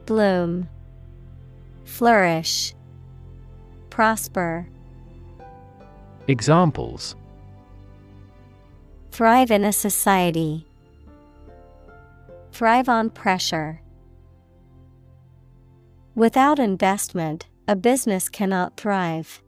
Bloom, Flourish, Prosper. Examples Thrive in a society. Thrive on pressure. Without investment, a business cannot thrive.